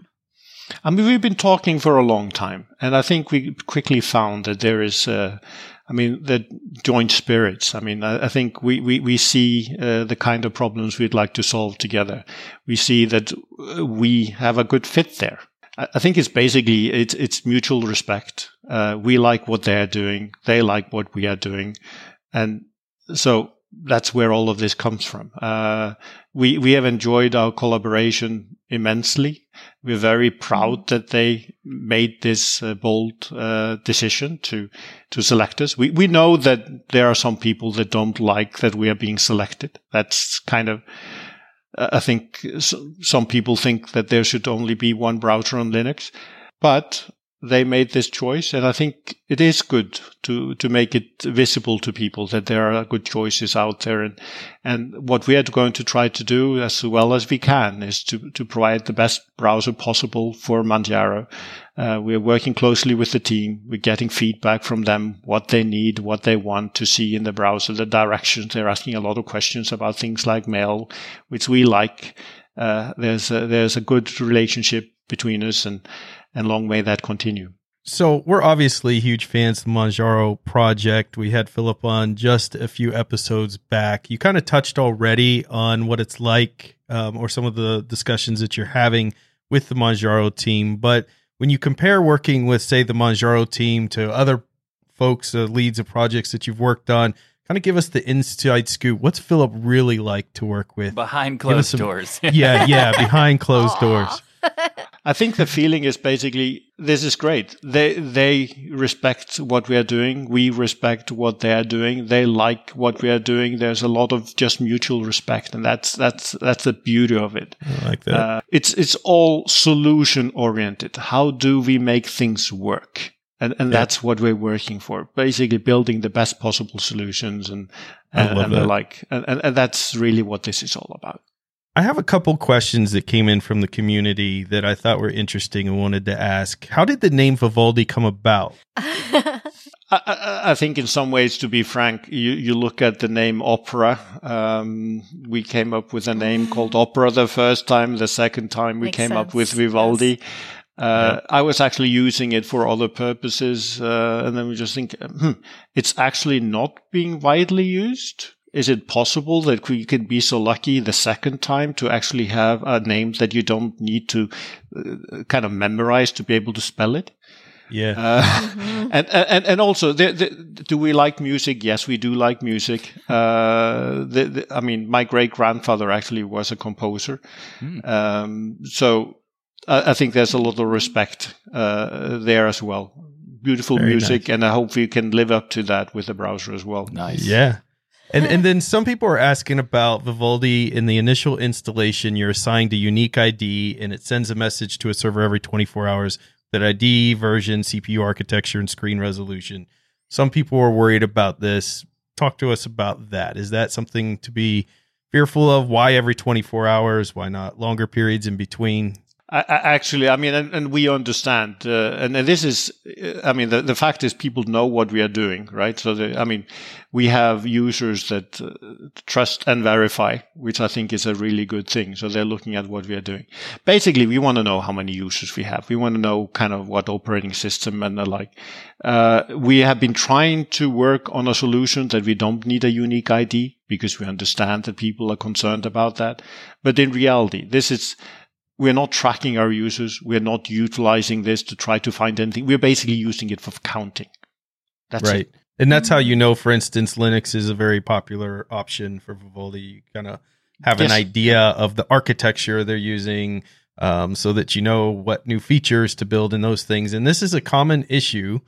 I mean, we've been talking for a long time, and I think we quickly found that there is, uh, I mean, the joint spirits. I mean, I, I think we, we, we see uh, the kind of problems we'd like to solve together. We see that uh, we have a good fit there. I, think it's basically, it's, it's mutual respect. Uh, we like what they're doing. They like what we are doing. And so that's where all of this comes from. Uh, we, we have enjoyed our collaboration immensely. We're very proud that they made this uh, bold uh, decision to to select us. We we know that there are some people that don't like that we are being selected. That's kind of I think some people think that there should only be one browser on Linux, but they made this choice, and I think it is good to to make it visible to people that there are good choices out there, and and what we are going to try to do as well as we can is to to provide the best browser possible for Manjaro. Uh, we are working closely with the team. We're getting feedback from them, what they need, what they want to see in the browser, the directions. They're asking a lot of questions about things like mail, which we like. Uh, there's a, there's a good relationship between us, and and long may that continue. So we're obviously huge fans of the Manjaro project. We had Philip on just a few episodes back. You kind of touched already on what it's like, um, or some of the discussions that you're having with the Manjaro team. But when you compare working with, say, the Manjaro team to other folks, uh, leads of projects that you've worked on, kind of give us the inside scoop. What's Philip really like to work with? Behind closed some- doors. yeah, yeah, behind closed doors. I think the feeling is basically this is great. They they respect what we are doing. We respect what they are doing. They like what we are doing. There's a lot of just mutual respect, and that's that's that's the beauty of it. I like that. Uh, it's it's all solution oriented. How do we make things work? And and Yeah. that's what we're working for. Basically, building the best possible solutions and and, and the like. And, and and that's really what this is all about. I have a couple questions that came in from the community that I thought were interesting and wanted to ask. How did the name Vivaldi come about? I, I, I think in some ways, to be frank, you, you look at the name opera. Um, we came up with a name called opera the first time. The second time we Makes came up with sense, Vivaldi. Uh, I was actually using it for other purposes. Uh, and then we just think, hmm, it's actually not being widely used. Is it possible that we can be so lucky the second time to actually have a name that you don't need to uh, kind of memorize to be able to spell it? Yeah. Uh, Mhm. and, and and also, the, the, do we like music? Yes, we do like music. Uh, the, the, I mean, my great grandfather actually was a composer, Hmm. um, so I, I think there's a lot of respect uh, there as well. Beautiful Very music, nice. and I hope we can live up to that with the browser as well. Nice. Yeah. And and then some people are asking about Vivaldi in the initial installation. You're assigned a unique ID, and it sends a message to a server every 24 hours. That ID, version, CPU architecture, and screen resolution. Some people are worried about this. talk to us about that. Is that something to be fearful of? Why every 24 hours? Why not longer periods in between? I, I actually, I mean, and, and we understand, uh, and, and, this is, I mean, the, the fact is people know what we are doing, right? So, the, I mean, we have users that uh, trust and verify, which I think is a really good thing. So they're looking at what we are doing. Basically, we want to know how many users we have. We want to know kind of what operating system and the like. Uh, we have been trying to work on a solution that we don't need a unique ID because we understand that people are concerned about that. But in reality, this is, we're not tracking our users. We're not utilizing this to try to find anything. We're basically using it for counting. That's right. It. And that's how you know, for instance, Linux is a very popular option for Vivaldi. You kind of have yes. an idea of the architecture they're using um, so that you know what new features to build in those things. And this is a common issue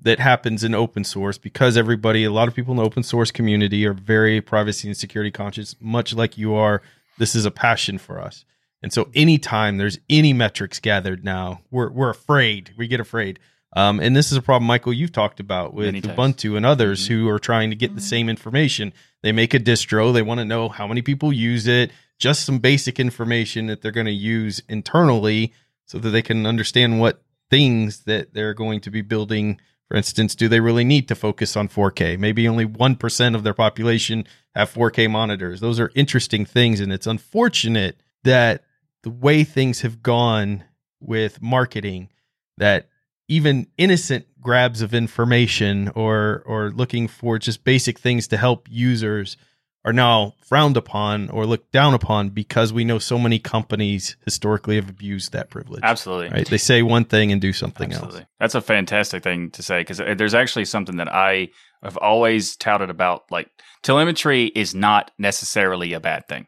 that happens in open source because everybody, a lot of people in the open source community are very privacy and security conscious, much like you are. This is a passion for us. And so anytime there's any metrics gathered now, we're we're afraid. We get afraid. Um, and this is a problem, Michael, you've talked about with Ubuntu and others mm-hmm. who are trying to get the same information. They make a distro, they want to know how many people use it, just some basic information that they're going to use internally so that they can understand what things that they're going to be building. For instance, do they really need to focus on 4K? Maybe only 1% of their population have 4K monitors. Those are interesting things. And it's unfortunate that the way things have gone with marketing that even innocent grabs of information or or looking for just basic things to help users are now frowned upon or looked down upon because we know so many companies historically have abused that privilege. Absolutely. Right? They say one thing and do something Absolutely. else. That's a fantastic thing to say because uh, there's actually something that I have always touted about like telemetry is not necessarily a bad thing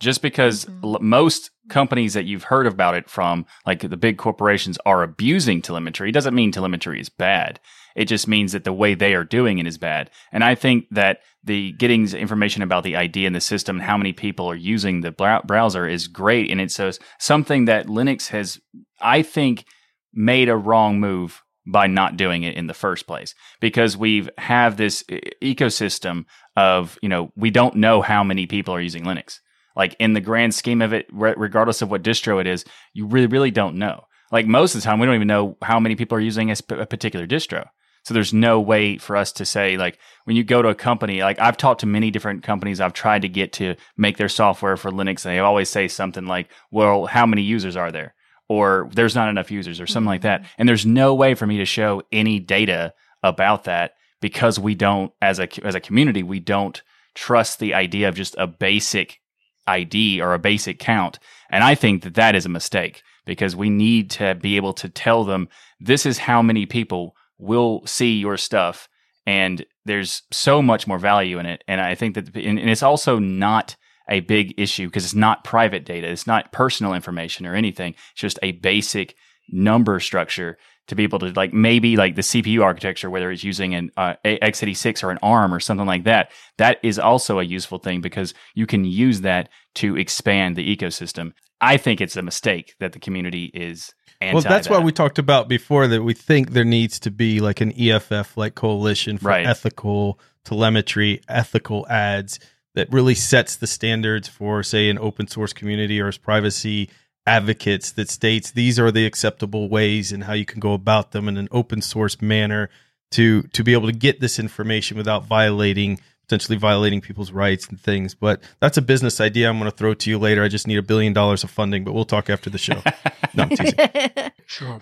just because mm-hmm. l- most companies that you've heard about it from, like the big corporations, are abusing telemetry, doesn't mean telemetry is bad. It just means that the way they are doing it is bad. And I think that the getting information about the ID in the system and how many people are using the browser is great. And it's a, something that Linux has, I think, made a wrong move by not doing it in the first place because we've have this ecosystem of you know we don't know how many people are using linux like in the grand scheme of it, re- regardless of what distro it is, you really, really don't know. Like most of the time, we don't even know how many people are using a, sp- a particular distro. So there's no way for us to say like when you go to a company, like I've talked to many different companies I've tried to get to make their software for Linux, and they always say something like, "Well, how many users are there?" or "There's not enough users," or something like that. Mm-hmm. And there's no way for me to show any data about that because we don't, as a as a community, we don't trust the idea of just a basic ID or a basic count. And I think that that is a mistake because we need to be able to tell them this is how many people will see your stuff. And there's so much more value in it. And I think that, and it's also not a big issue because it's not private data. It's not personal information or anything. It's just a basic number structure to be able to like maybe like the CPU architecture, whether it's using an uh, x86 or an ARM or something like that. That is also a useful thing because you can use that to expand the ecosystem. I think it's a mistake that the community is. well, that's that. why we talked about before that we think there needs to be like an EFF like coalition for right. ethical telemetry, ethical ads that really sets the standards for, say, an open source community or as privacy advocates that states these are the acceptable ways and how you can go about them in an open source manner to to be able to get this information without violating potentially violating people's rights and things. But that's a business idea I'm going to throw to you later. I just need a billion dollars of funding, but we'll talk after the show. no, I'm teasing. sure.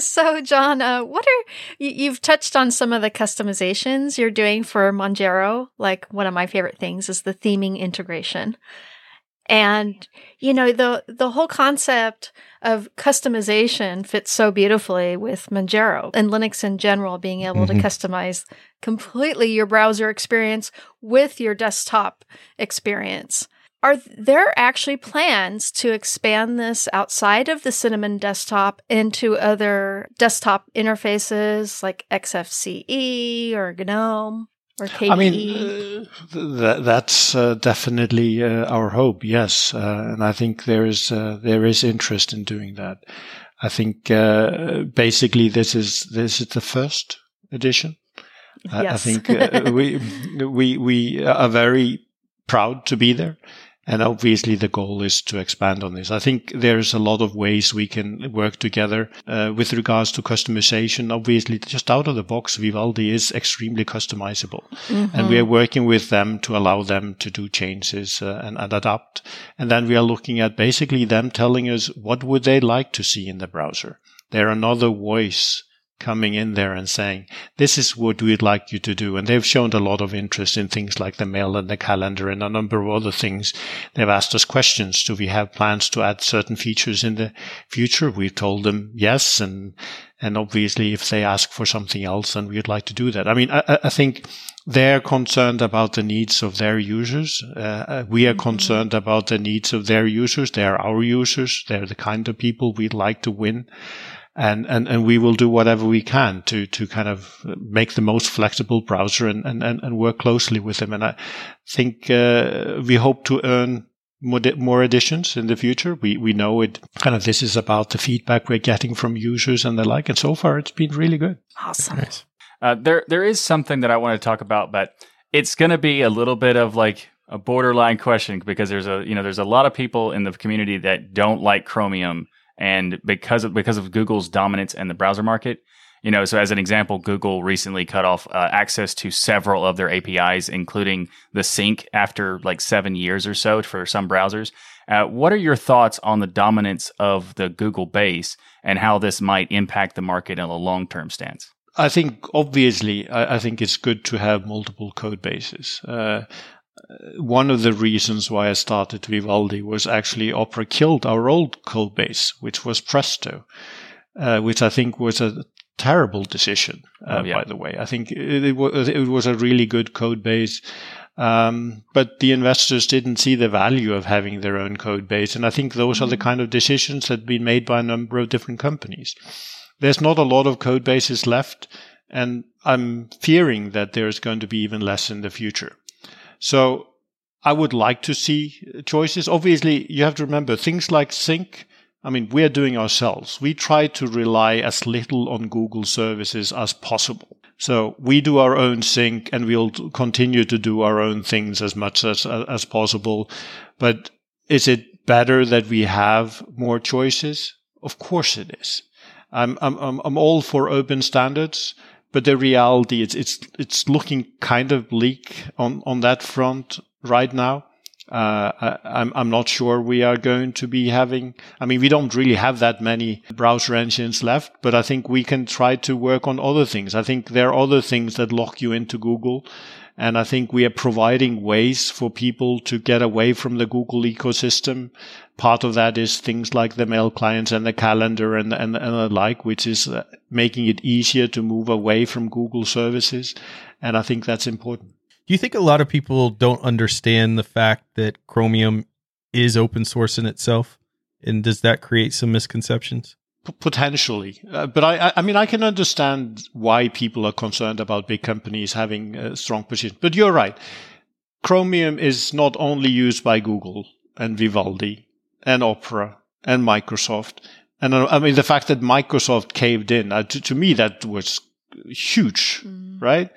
So, John, uh, what are you've touched on some of the customizations you're doing for Manjaro? Like one of my favorite things is the theming integration. And, you know, the, the whole concept of customization fits so beautifully with Manjaro and Linux in general, being able mm-hmm. to customize completely your browser experience with your desktop experience. Are there actually plans to expand this outside of the Cinnamon desktop into other desktop interfaces like XFCE or GNOME? Or KDE? I mean, uh, th- that's uh, definitely uh, our hope. Yes, uh, and I think there is uh, there is interest in doing that. I think uh, basically this is this is the first edition. I, Yes. I think uh, we we we are very proud to be there. And obviously, the goal is to expand on this. I think there's a lot of ways we can work together uh, with regards to customization. Obviously, just out of the box, Vivaldi is extremely customizable, and we are working with them to allow them to do changes uh, and, and adapt. And then we are looking at basically them telling us what would they like to see in the browser. They're another voice coming in there and saying, this is what we'd like you to do. And they've shown a lot of interest in things like the mail and the calendar and a number of other things. They've asked us questions. Do we have plans to add certain features in the future? We've told them yes. And, and obviously if they ask for something else, then we'd like to do that. I mean, I, I think they're concerned about the needs of their users. Uh, we are concerned about the needs of their users. They're our users. They're the kind of people we'd like to win and, and, and we will do whatever we can to, to kind of make the most flexible browser and, and, and work closely with them. And I think, uh, we hope to earn more, more additions in the future. We, we know it kind of, this is about the feedback we're getting from users and the like. And so far it's been really good. Awesome. Uh, there, there is something that I want to talk about, but it's going to be a little bit of like a borderline question because there's a, you know, there's a lot of people in the community that don't like Chromium, and because of because of Google's dominance in the browser market, you know, so as an example, Google recently cut off uh, access to several of their APIs, including the sync after like seven years or so for some browsers. Uh, what are your thoughts on the dominance of the Google base and how this might impact the market in a long term stance? I think obviously, I, I, think it's good to have multiple code bases. Uh, one of the reasons why I started Vivaldi was actually Opera killed our old code base, which was Presto, uh, which I think was a terrible decision, uh, oh, yeah. by the way. I think it, it, was, it was a really good code base. Um, but the investors didn't see the value of having their own code base. And I think those are the kind of decisions that have been made by a number of different companies. There's not a lot of code bases left. And I'm fearing that there's going to be even less in the future. So I would like to see choices. Obviously, you have to remember things like sync. I mean, we're doing ourselves. We try to rely as little on Google services as possible. So we do our own sync and we'll continue to do our own things as much as, as possible. But is it better that we have more choices? Of course it is. I'm, I'm, I'm all for open standards but the reality is it's it's looking kind of bleak on on that front right now. Uh, I, I'm I'm not sure we are going to be having. I mean, we don't really have that many browser engines left, but I think we can try to work on other things. I think there are other things that lock you into Google. And I think we are providing ways for people to get away from the Google ecosystem. Part of that is things like the mail clients and the calendar and, and, and the like, which is uh, making it easier to move away from Google services. And I think that's important. Do you think a lot of people don't understand the fact that Chromium is open source in itself? And does that create some misconceptions? Potentially. Uh, but I, I mean, I can understand why people are concerned about big companies having a strong position. But you're right. Chromium is not only used by Google and Vivaldi and Opera and Microsoft. And uh, I mean, the fact that Microsoft caved in, uh, to, to, me, that was huge, mm. right?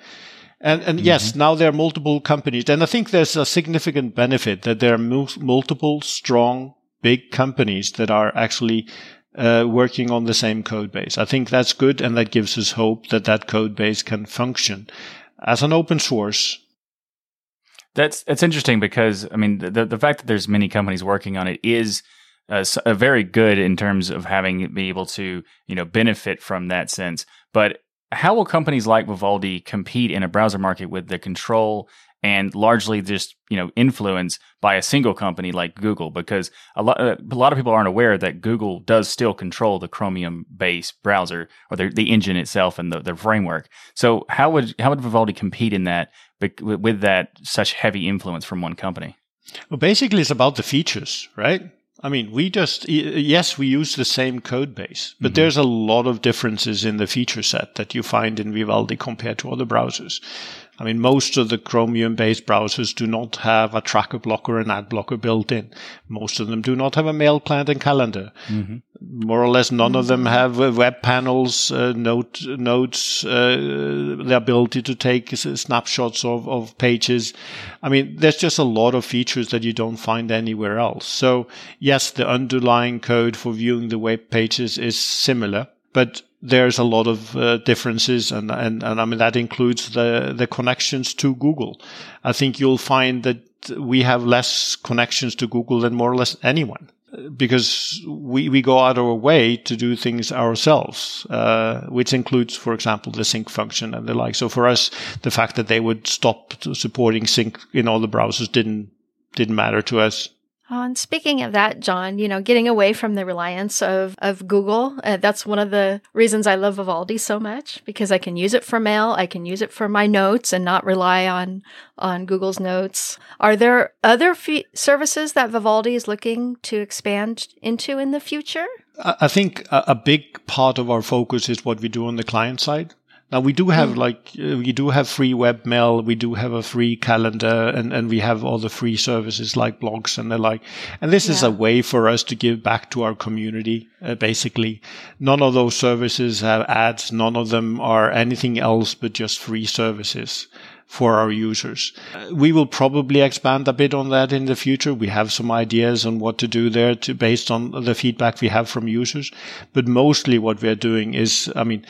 And, and mm-hmm. yes, now there are multiple companies. And I think there's a significant benefit that there are multiple strong, big companies that are actually uh, working on the same code base. I think that's good, and that gives us hope that that code base can function as an open source. That's that's interesting because I mean the the fact that there's many companies working on it is uh, very good in terms of having be able to you know benefit from that sense. But how will companies like Vivaldi compete in a browser market with the control and largely just you know influenced by a single company like Google because a lot a lot of people aren't aware that Google does still control the Chromium based browser or the, the engine itself and the, the framework. So how would how would Vivaldi compete in that with that such heavy influence from one company? Well, basically, it's about the features, right? I mean, we just, yes, we use the same code base, but mm-hmm. there's a lot of differences in the feature set that you find in Vivaldi compared to other browsers. I mean, most of the Chromium based browsers do not have a tracker blocker and ad blocker built in. Most of them do not have a mail client and calendar. Mm-hmm. More or less, none of them have uh, web panels, uh, note, notes, uh, the ability to take snapshots of, of pages. I mean, there's just a lot of features that you don't find anywhere else. So yes, the underlying code for viewing the web pages is similar, but there's a lot of uh, differences and, and, and I mean, that includes the, the connections to Google. I think you'll find that we have less connections to Google than more or less anyone because we, we go out of our way to do things ourselves, uh, which includes, for example, the sync function and the like. So for us, the fact that they would stop supporting sync in all the browsers didn't, didn't matter to us. Oh, and speaking of that, John, you know, getting away from the reliance of, of Google, uh, that's one of the reasons I love Vivaldi so much because I can use it for mail, I can use it for my notes and not rely on on Google's notes. Are there other services that Vivaldi is looking to expand into in the future? I think a big part of our focus is what we do on the client side. Now we do have mm. like uh, we do have free webmail, we do have a free calendar, and and we have all the free services like blogs and the like. And this yeah. is a way for us to give back to our community. Uh, basically, none of those services have ads. None of them are anything else but just free services for our users. Uh, we will probably expand a bit on that in the future. We have some ideas on what to do there to, based on the feedback we have from users. But mostly what we're doing is, I mean,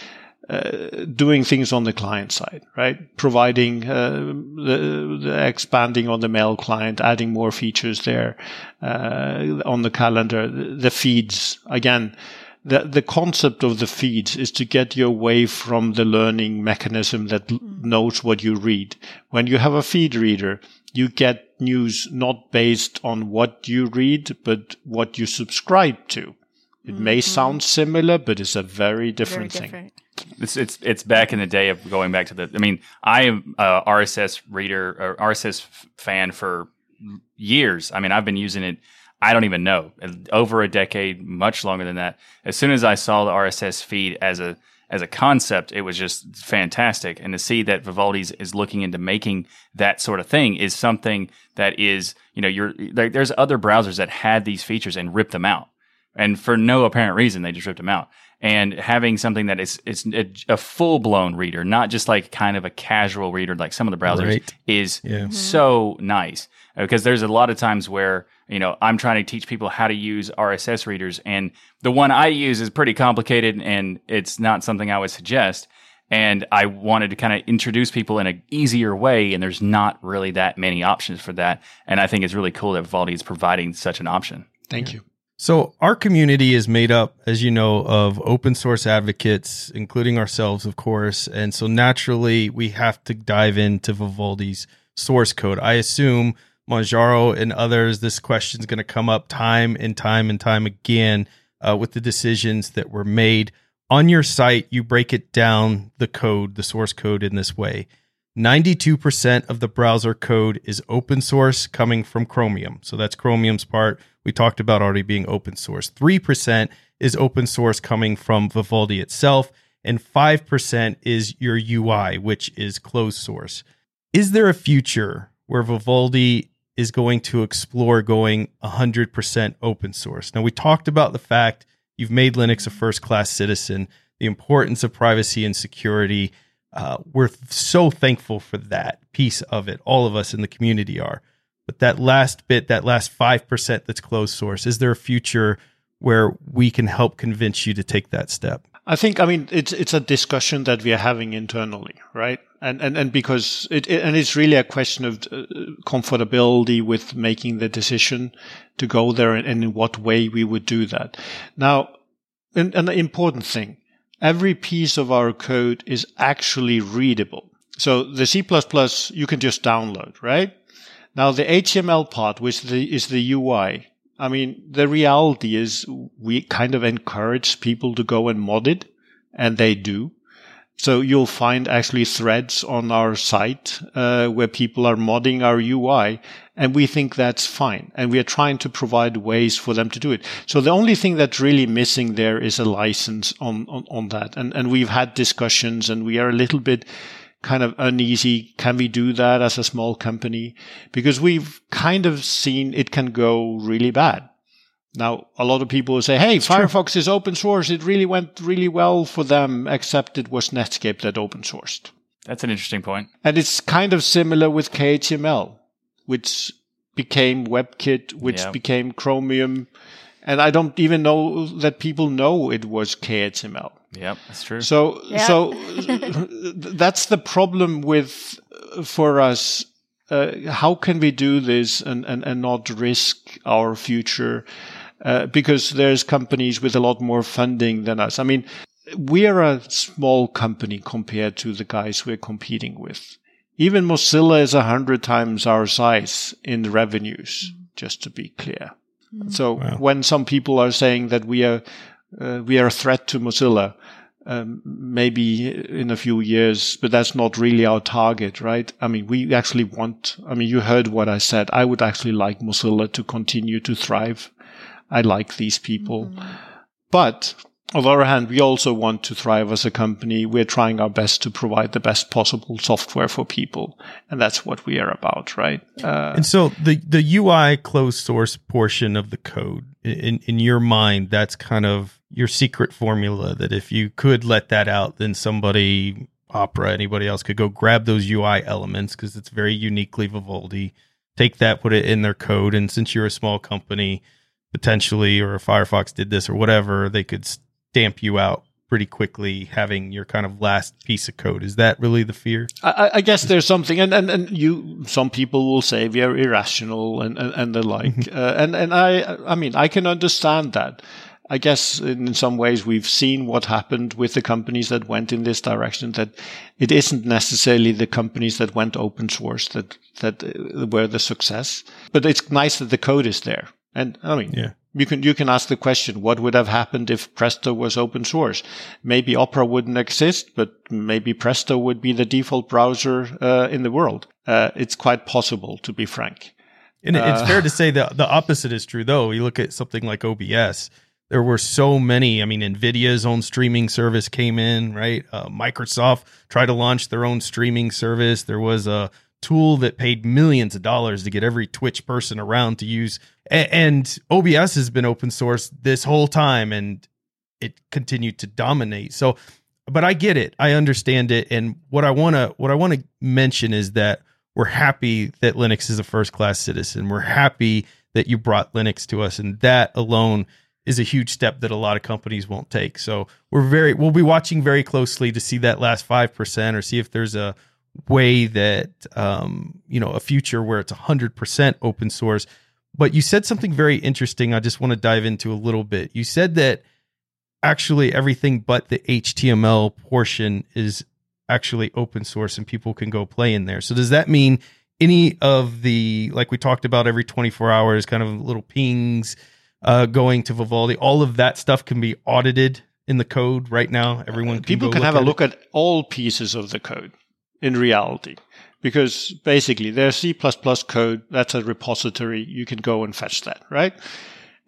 uh, doing things on the client side, right? Providing uh, the, the, expanding on the mail client, adding more features there uh, on the calendar, the feeds. Again, the the concept of the feeds is to get you away from the learning mechanism that mm. knows what you read. When you have a feed reader, you get news not based on what you read, but what you subscribe to. It mm-hmm. may sound similar, but it's a very different very thing. It's it's it's back in the day of going back to the. I mean, I am a RSS reader or RSS fan for years. I mean, I've been using it. I don't even know over a decade, much longer than that. As soon as I saw the RSS feed as a as a concept, it was just fantastic. And to see that Vivaldi's is looking into making that sort of thing is something that is, you know, you're there, there's other browsers that had these features and ripped them out, and for no apparent reason, they just ripped them out and having something that is is a, a full blown reader, not just like kind of a casual reader like some of the browsers, right. is yeah. mm-hmm. so nice because there's a lot of times where you know I'm trying to teach people how to use RSS readers, and the one I use is pretty complicated, and it's not something I would suggest. And I wanted to kind of introduce people in an easier way, and there's not really that many options for that. And I think it's really cool that Vivaldi is providing such an option. Thank you. So, our community is made up, as you know, of open source advocates, including ourselves, of course. And so, naturally, we have to dive into Vivaldi's source code. I assume Manjaro and others, this question is going to come up time and time and time again uh, with the decisions that were made. On your site, you break it down, the code, the source code, in this way 92% of the browser code is open source coming from Chromium. So that's Chromium's part. We talked about already being open source. 3% is open source coming from Vivaldi itself. And 5% is your UI, which is closed source. Is there a future where Vivaldi is going to explore going 100% open source? Now, we talked about the fact you've made Linux a first class citizen, the importance of privacy and security uh, we're so thankful for that piece of it. All of us in the community are. But that last bit, that last 5% that's closed source, is there a future where we can help convince you to take that step? I think, I mean, it's it's a discussion that we are having internally, right? And and and because it, it and it's really a question of uh, comfortability with making the decision to go there and, and in what way we would do that. Now, an, an important thing every piece of our code is actually readable. So the C++ you can just download, right? Now the HTML part, which is the UI, I mean, the reality is we kind of encourage people to go and mod it, and they do. So you'll find actually threads on our site uh, where people are modding our UI, and we think that's fine. And we are trying to provide ways for them to do it. So the only thing that's really missing there is a license on on, on that. And and we've had discussions, and we are a little bit kind of uneasy. Can we do that as a small company? Because we've kind of seen it can go really bad. Now, a lot of people will say, hey, it's Firefox true. is open source. It really went really well for them, except it was Netscape that open sourced. That's an interesting point. And it's kind of similar with KHTML, which became WebKit, which yep. became Chromium. And I don't even know that people know it was KHTML. Yep, that's true. So, yep. so that's the problem with for us. Uh, how can we do this and, and, and not risk our future? Uh, because there's companies with a lot more funding than us. I mean, we are a small company compared to the guys we're competing with. Even Mozilla is a hundred times our size in revenues, just to be clear. Mm. So wow. when some people are saying that we are uh, we are a threat to Mozilla, um, maybe in a few years, but that's not really our target, right? I mean, we actually want. I mean, you heard what I said. I would actually like Mozilla to continue to thrive. I like these people, mm. but on the other hand, we also want to thrive as a company. We're trying our best to provide the best possible software for people, and that's what we are about, right? Uh, and so the the UI closed source portion of the code, in in your mind, that's kind of your secret formula. That if you could let that out, then somebody, Opera, anybody else, could go grab those UI elements because it's very uniquely Vivaldi. Take that, put it in their code, and since you're a small company, potentially, or Firefox did this or whatever, they could stamp you out pretty quickly having your kind of last piece of code. Is that really the fear? I, I guess there's something, and, and, and you, some people will say we are irrational and, and, and the like. Mm-hmm. uh, and, and I, I mean, I can understand that. I guess in some ways we've seen what happened with the companies that went in this direction, that it isn't necessarily the companies that went open source that, that uh, were the success, but it's nice that the code is there. And I mean, yeah. you can you can ask the question: What would have happened if Presto was open source? Maybe Opera wouldn't exist, but maybe Presto would be the default browser uh, in the world. Uh, it's quite possible, to be frank. And uh, it's fair to say that the opposite is true, though. You look at something like OBS. There were so many. I mean, Nvidia's own streaming service came in, right? Uh, Microsoft tried to launch their own streaming service. There was a tool that paid millions of dollars to get every Twitch person around to use. And OBS has been open source this whole time and it continued to dominate. So, but I get it. I understand it. And what I want to, what I want to mention is that we're happy that Linux is a first class citizen. We're happy that you brought Linux to us. And that alone is a huge step that a lot of companies won't take. So we're very, we'll be watching very closely to see that last 5% or see if there's a, way that um, you know a future where it's 100% open source but you said something very interesting. I just want to dive into a little bit. You said that actually everything but the html portion is actually open source and people can go play in there. So does that mean any of the like we talked about every 24 hours kind of little pings uh, going to vivaldi all of that stuff can be audited in the code right now? Everyone can people can have a look at all pieces of the code in reality. Because basically there's C++ code, that's a repository, you can go and fetch that, right?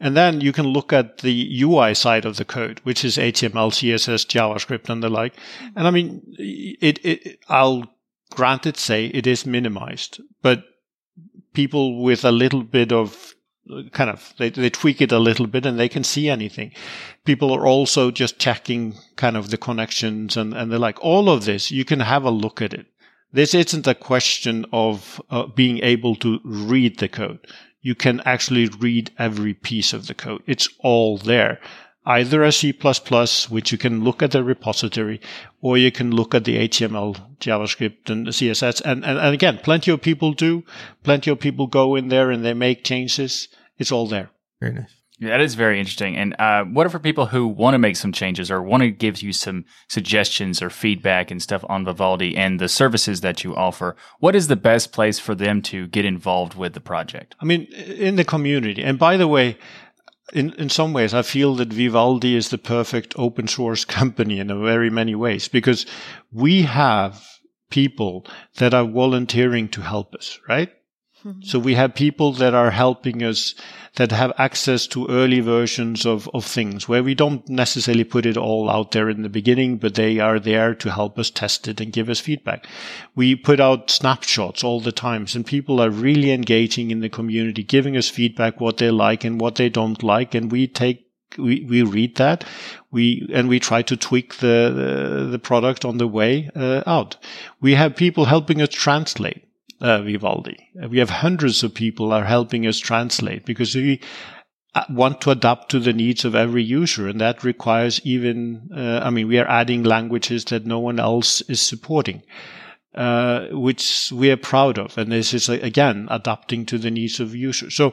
And then you can look at the UI side of the code, which is HTML, CSS, JavaScript, and the like. And I mean, it, it, I'll granted say it is minimized, but people with a little bit of kind of they, they tweak it a little bit and they can see anything people are also just checking kind of the connections and, and they're like all of this you can have a look at it this isn't a question of uh, being able to read the code you can actually read every piece of the code it's all there either a C++, which you can look at the repository, or you can look at the HTML, JavaScript, and the CSS. And, and, and again, plenty of people do. Plenty of people go in there and they make changes. It's all there. Very nice. That is very interesting. And uh, what for people who want to make some changes or want to give you some suggestions or feedback and stuff on Vivaldi and the services that you offer? What is the best place for them to get involved with the project? I mean, in the community. And by the way, in, in some ways, I feel that Vivaldi is the perfect open source company in a very many ways because we have people that are volunteering to help us, right? Mm-hmm. So we have people that are helping us that have access to early versions of, of things where we don't necessarily put it all out there in the beginning, but they are there to help us test it and give us feedback. We put out snapshots all the times and people are really engaging in the community, giving us feedback, what they like and what they don't like. And we take we, we read that we and we try to tweak the the, the product on the way uh, out we have people helping us translate uh, Vivaldi. We have hundreds of people are helping us translate because we uh, want to adapt to the needs of every user, and that requires even. Uh, I mean, we are adding languages that no one else is supporting. Uh, which we are proud of. And this is again adapting to the needs of users. So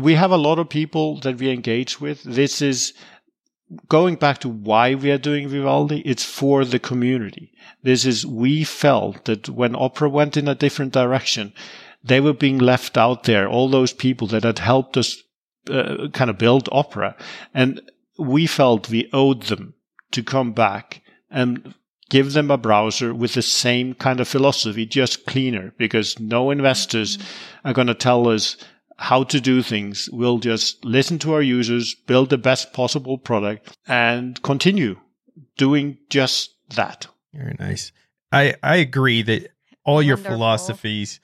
we have a lot of people that we engage with. This is going back to why we are doing Vivaldi, it's for the community. This is, we felt that when opera went in a different direction, they were being left out there, all those people that had helped us uh, kind of build opera. And we felt we owed them to come back and give them a browser with the same kind of philosophy, just cleaner, because no investors mm-hmm. are going to tell us how to do things. We'll just listen to our users, build the best possible product and continue doing just that. Very nice. I, I agree that all Wonderful. your philosophies,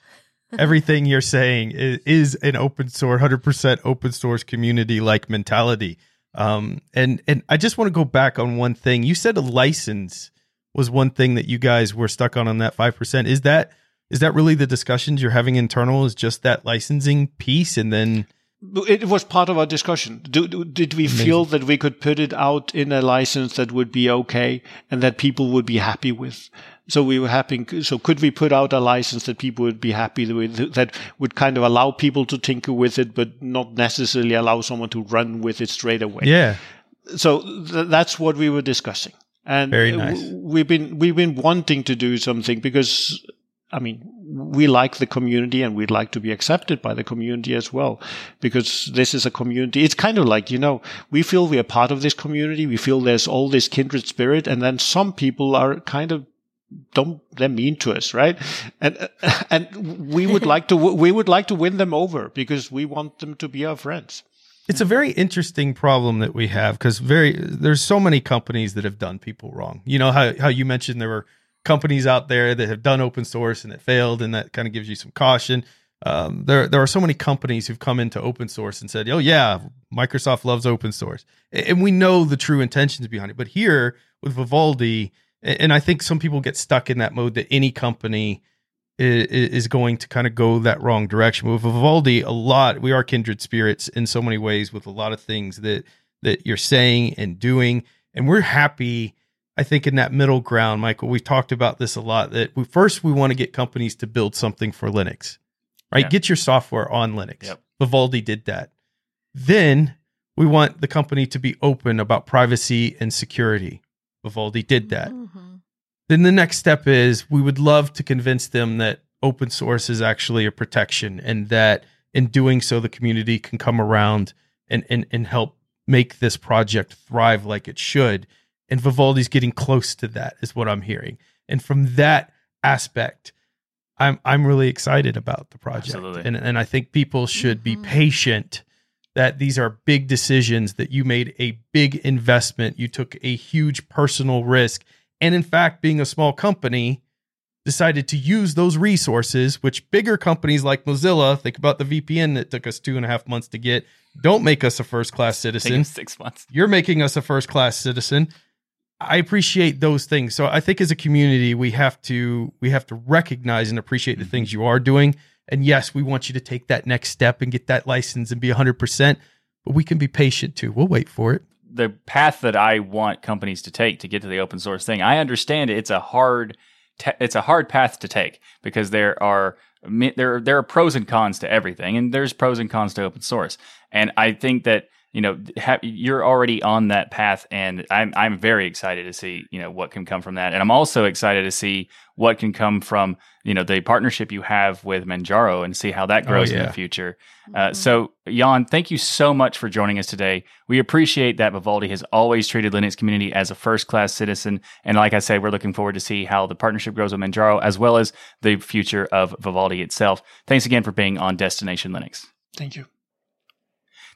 everything you're saying is, is an open source, 100% open source community like mentality. Um, and, and I just want to go back on one thing. You said a license was one thing that you guys were stuck on on that 5%. Is that, is that really the discussions you're having internal? Is just that licensing piece, and then it was part of our discussion. Do, did we Amazing. feel that we could put it out in a license that would be okay and that people would be happy with? So we were happy. So could we put out a license that people would be happy with, that would kind of allow people to tinker with it, but not necessarily allow someone to run with it straight away? Yeah. So th- that's what we were discussing. And Very nice. we've been, we've been wanting to do something because I mean, we like the community and we'd like to be accepted by the community as well, because this is a community. It's kind of like, you know, we feel we are part of this community. We feel there's all this kindred spirit. And then some people are kind of don't they're mean to us right and and we would like to we would like to win them over because we want them to be our friends it's a very interesting problem that we have because very there's so many companies that have done people wrong you know how, how you mentioned there were companies out there that have done open source and it failed, and that kind of gives you some caution. Um, there, there are so many companies who've come into open source and said, "Oh yeah, Microsoft loves open source," and we know the true intentions behind it. But here with Vivaldi, and I think some people get stuck in that mode that any company is going to kind of go that wrong direction. With Vivaldi, a lot we are kindred spirits in so many ways with a lot of things that that you're saying and doing, and we're happy I think in that middle ground, Michael, we've talked about this a lot that we first we want to get companies to build something for Linux, right? Yeah. Get your software on Linux. Yep. Vivaldi did that. Then we want the company to be open about privacy and security. Vivaldi did that. Mm-hmm. Then the next step is we would love to convince them that open source is actually a protection and that in doing so the community can come around and and, and help make this project thrive like it should and Vivaldi's getting close to that, is what I'm hearing. And from that aspect, I'm I'm really excited about the project. Absolutely. And and I think people should mm-hmm. be patient that these are big decisions that you made a big investment, you took a huge personal risk, and in fact, being a small company, decided to use those resources, which bigger companies like Mozilla, think about the VPN that took us two and a half months to get, don't make us a first class citizen. Six months. You're making us a first class citizen. I appreciate those things. So I think as a community, we have to we have to recognize and appreciate the things mm-hmm. you are doing. And yes, we want you to take that next step and get that license and be 100%, but we can be patient too. We'll wait for it. The path that I want companies to take to get to the open source thing, I understand it's a hard te- it's a hard path to take because there are there there are pros and cons to everything and there's pros and cons to open source. And I think that you know ha- you're already on that path and I'm I'm very excited to see you know what can come from that and I'm also excited to see what can come from you know the partnership you have with Manjaro and see how that Oh, grows in the future. Uh, so Jan, thank you so much for joining us today. We appreciate that Vivaldi has always treated Linux community as a first class citizen, and like I said, we're looking forward to see how the partnership grows with Manjaro as well as the future of Vivaldi itself. Thanks again for being on Destination Linux. Thank you.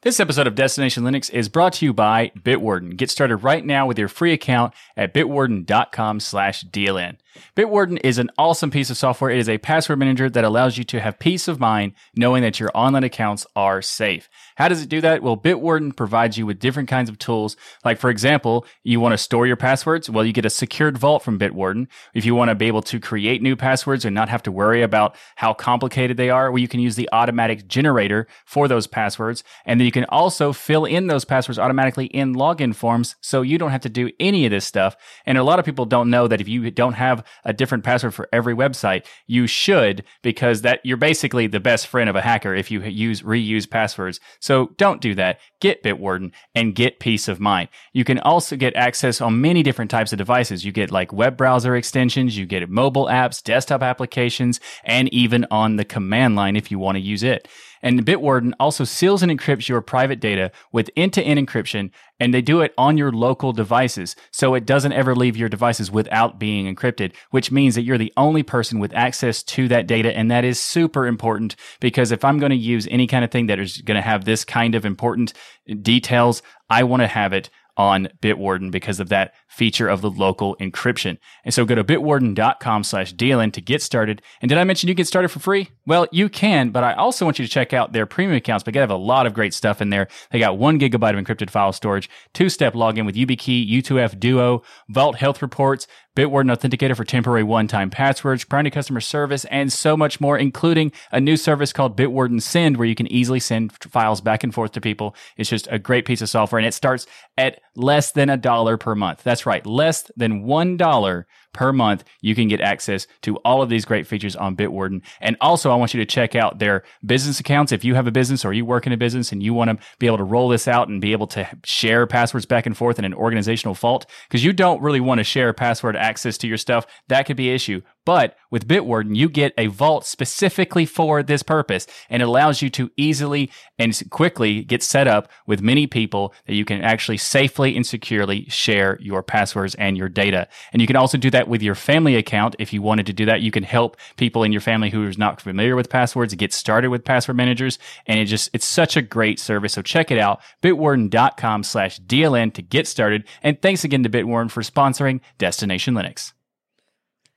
This episode of Destination Linux is brought to you by Bitwarden. Get started right now with your free account at bitwarden.com slash DLN. Bitwarden is an awesome piece of software. It is a password manager that allows you to have peace of mind knowing that your online accounts are safe. How does it do that? Well, Bitwarden provides you with different kinds of tools. Like, for example, you want to store your passwords? Well, you get a secured vault from Bitwarden. If you want to be able to create new passwords and not have to worry about how complicated they are, well, you can use the automatic generator for those passwords. And then you can also fill in those passwords automatically in login forms so you don't have to do any of this stuff. And a lot of people don't know that if you don't have a different password for every website, you should because that you're basically the best friend of a hacker if you use reuse passwords. So don't do that. Get Bitwarden and get peace of mind. You can also get access on many different types of devices. You get like web browser extensions, you get mobile apps, desktop applications, and even on the command line if you want to use it. And Bitwarden also seals and encrypts your private data with end-to-end encryption, and they do it on your local devices. So it doesn't ever leave your devices without being encrypted, which means that you're the only person with access to that data. And that is super important because if I'm going to use any kind of thing that is going to have this kind of important details, I want to have it on Bitwarden because of that feature of the local encryption. And so go to bitwarden.com slash DLN to get started. And did I mention you get started for free? Well, you can, but I also want you to check out their premium accounts because they have a lot of great stuff in there. They got one gigabyte of encrypted file storage, two step login with YubiKey, U2F Duo, Vault Health Reports, Bitwarden Authenticator for temporary one-time passwords, priority customer service, and so much more, including a new service called Bitwarden Send, where you can easily send files back and forth to people. It's just a great piece of software, and it starts at less than a dollar per month. That's right, less than one dollar per month. You can get access to all of these great features on Bitwarden. And also, I want you to check out their business accounts. If you have a business or you work in a business and you want to be able to roll this out and be able to share passwords back and forth in an organizational fault, because you don't really want to share password access to your stuff, that could be an issue. But with Bitwarden, you get a vault specifically for this purpose and it allows you to easily and quickly get set up with many people that you can actually safely and securely share your passwords and your data. And you can also do that with your family account. If you wanted to do that, you can help people in your family who is not familiar with passwords get started with password managers. And it just, it's such a great service. So check it out, bitwarden.com slash DLN to get started. And thanks again to Bitwarden for sponsoring Destination Linux.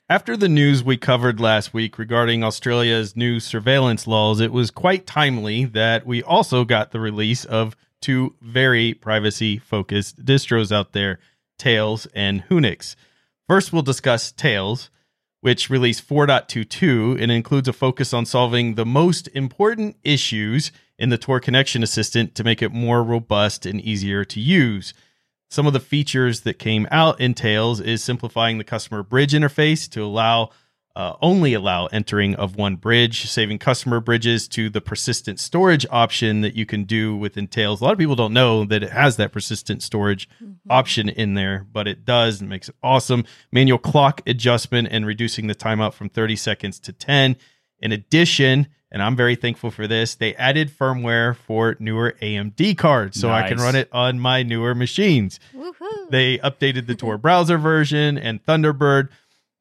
After the news we covered last week regarding Australia's new surveillance laws, it was quite timely that we also got the release of two very privacy focused distros out there, Tails and Whonix. First, we'll discuss Tails, which released 4.22 and includes a focus on solving the most important issues in the Tor Connection Assistant to make it more robust and easier to use. Some of the features that came out in Tails is simplifying the customer bridge interface to allow uh, only allow entering of one bridge, saving customer bridges to the persistent storage option that you can do within Tails. A lot of people don't know that it has that persistent storage option in there, but it does and makes it awesome. Manual clock adjustment and reducing the timeout from 30 seconds to 10. In addition, and I'm very thankful for this, they added firmware for newer AMD cards so I can run it on my newer machines. Woohoo. They updated the Tor browser version and Thunderbird.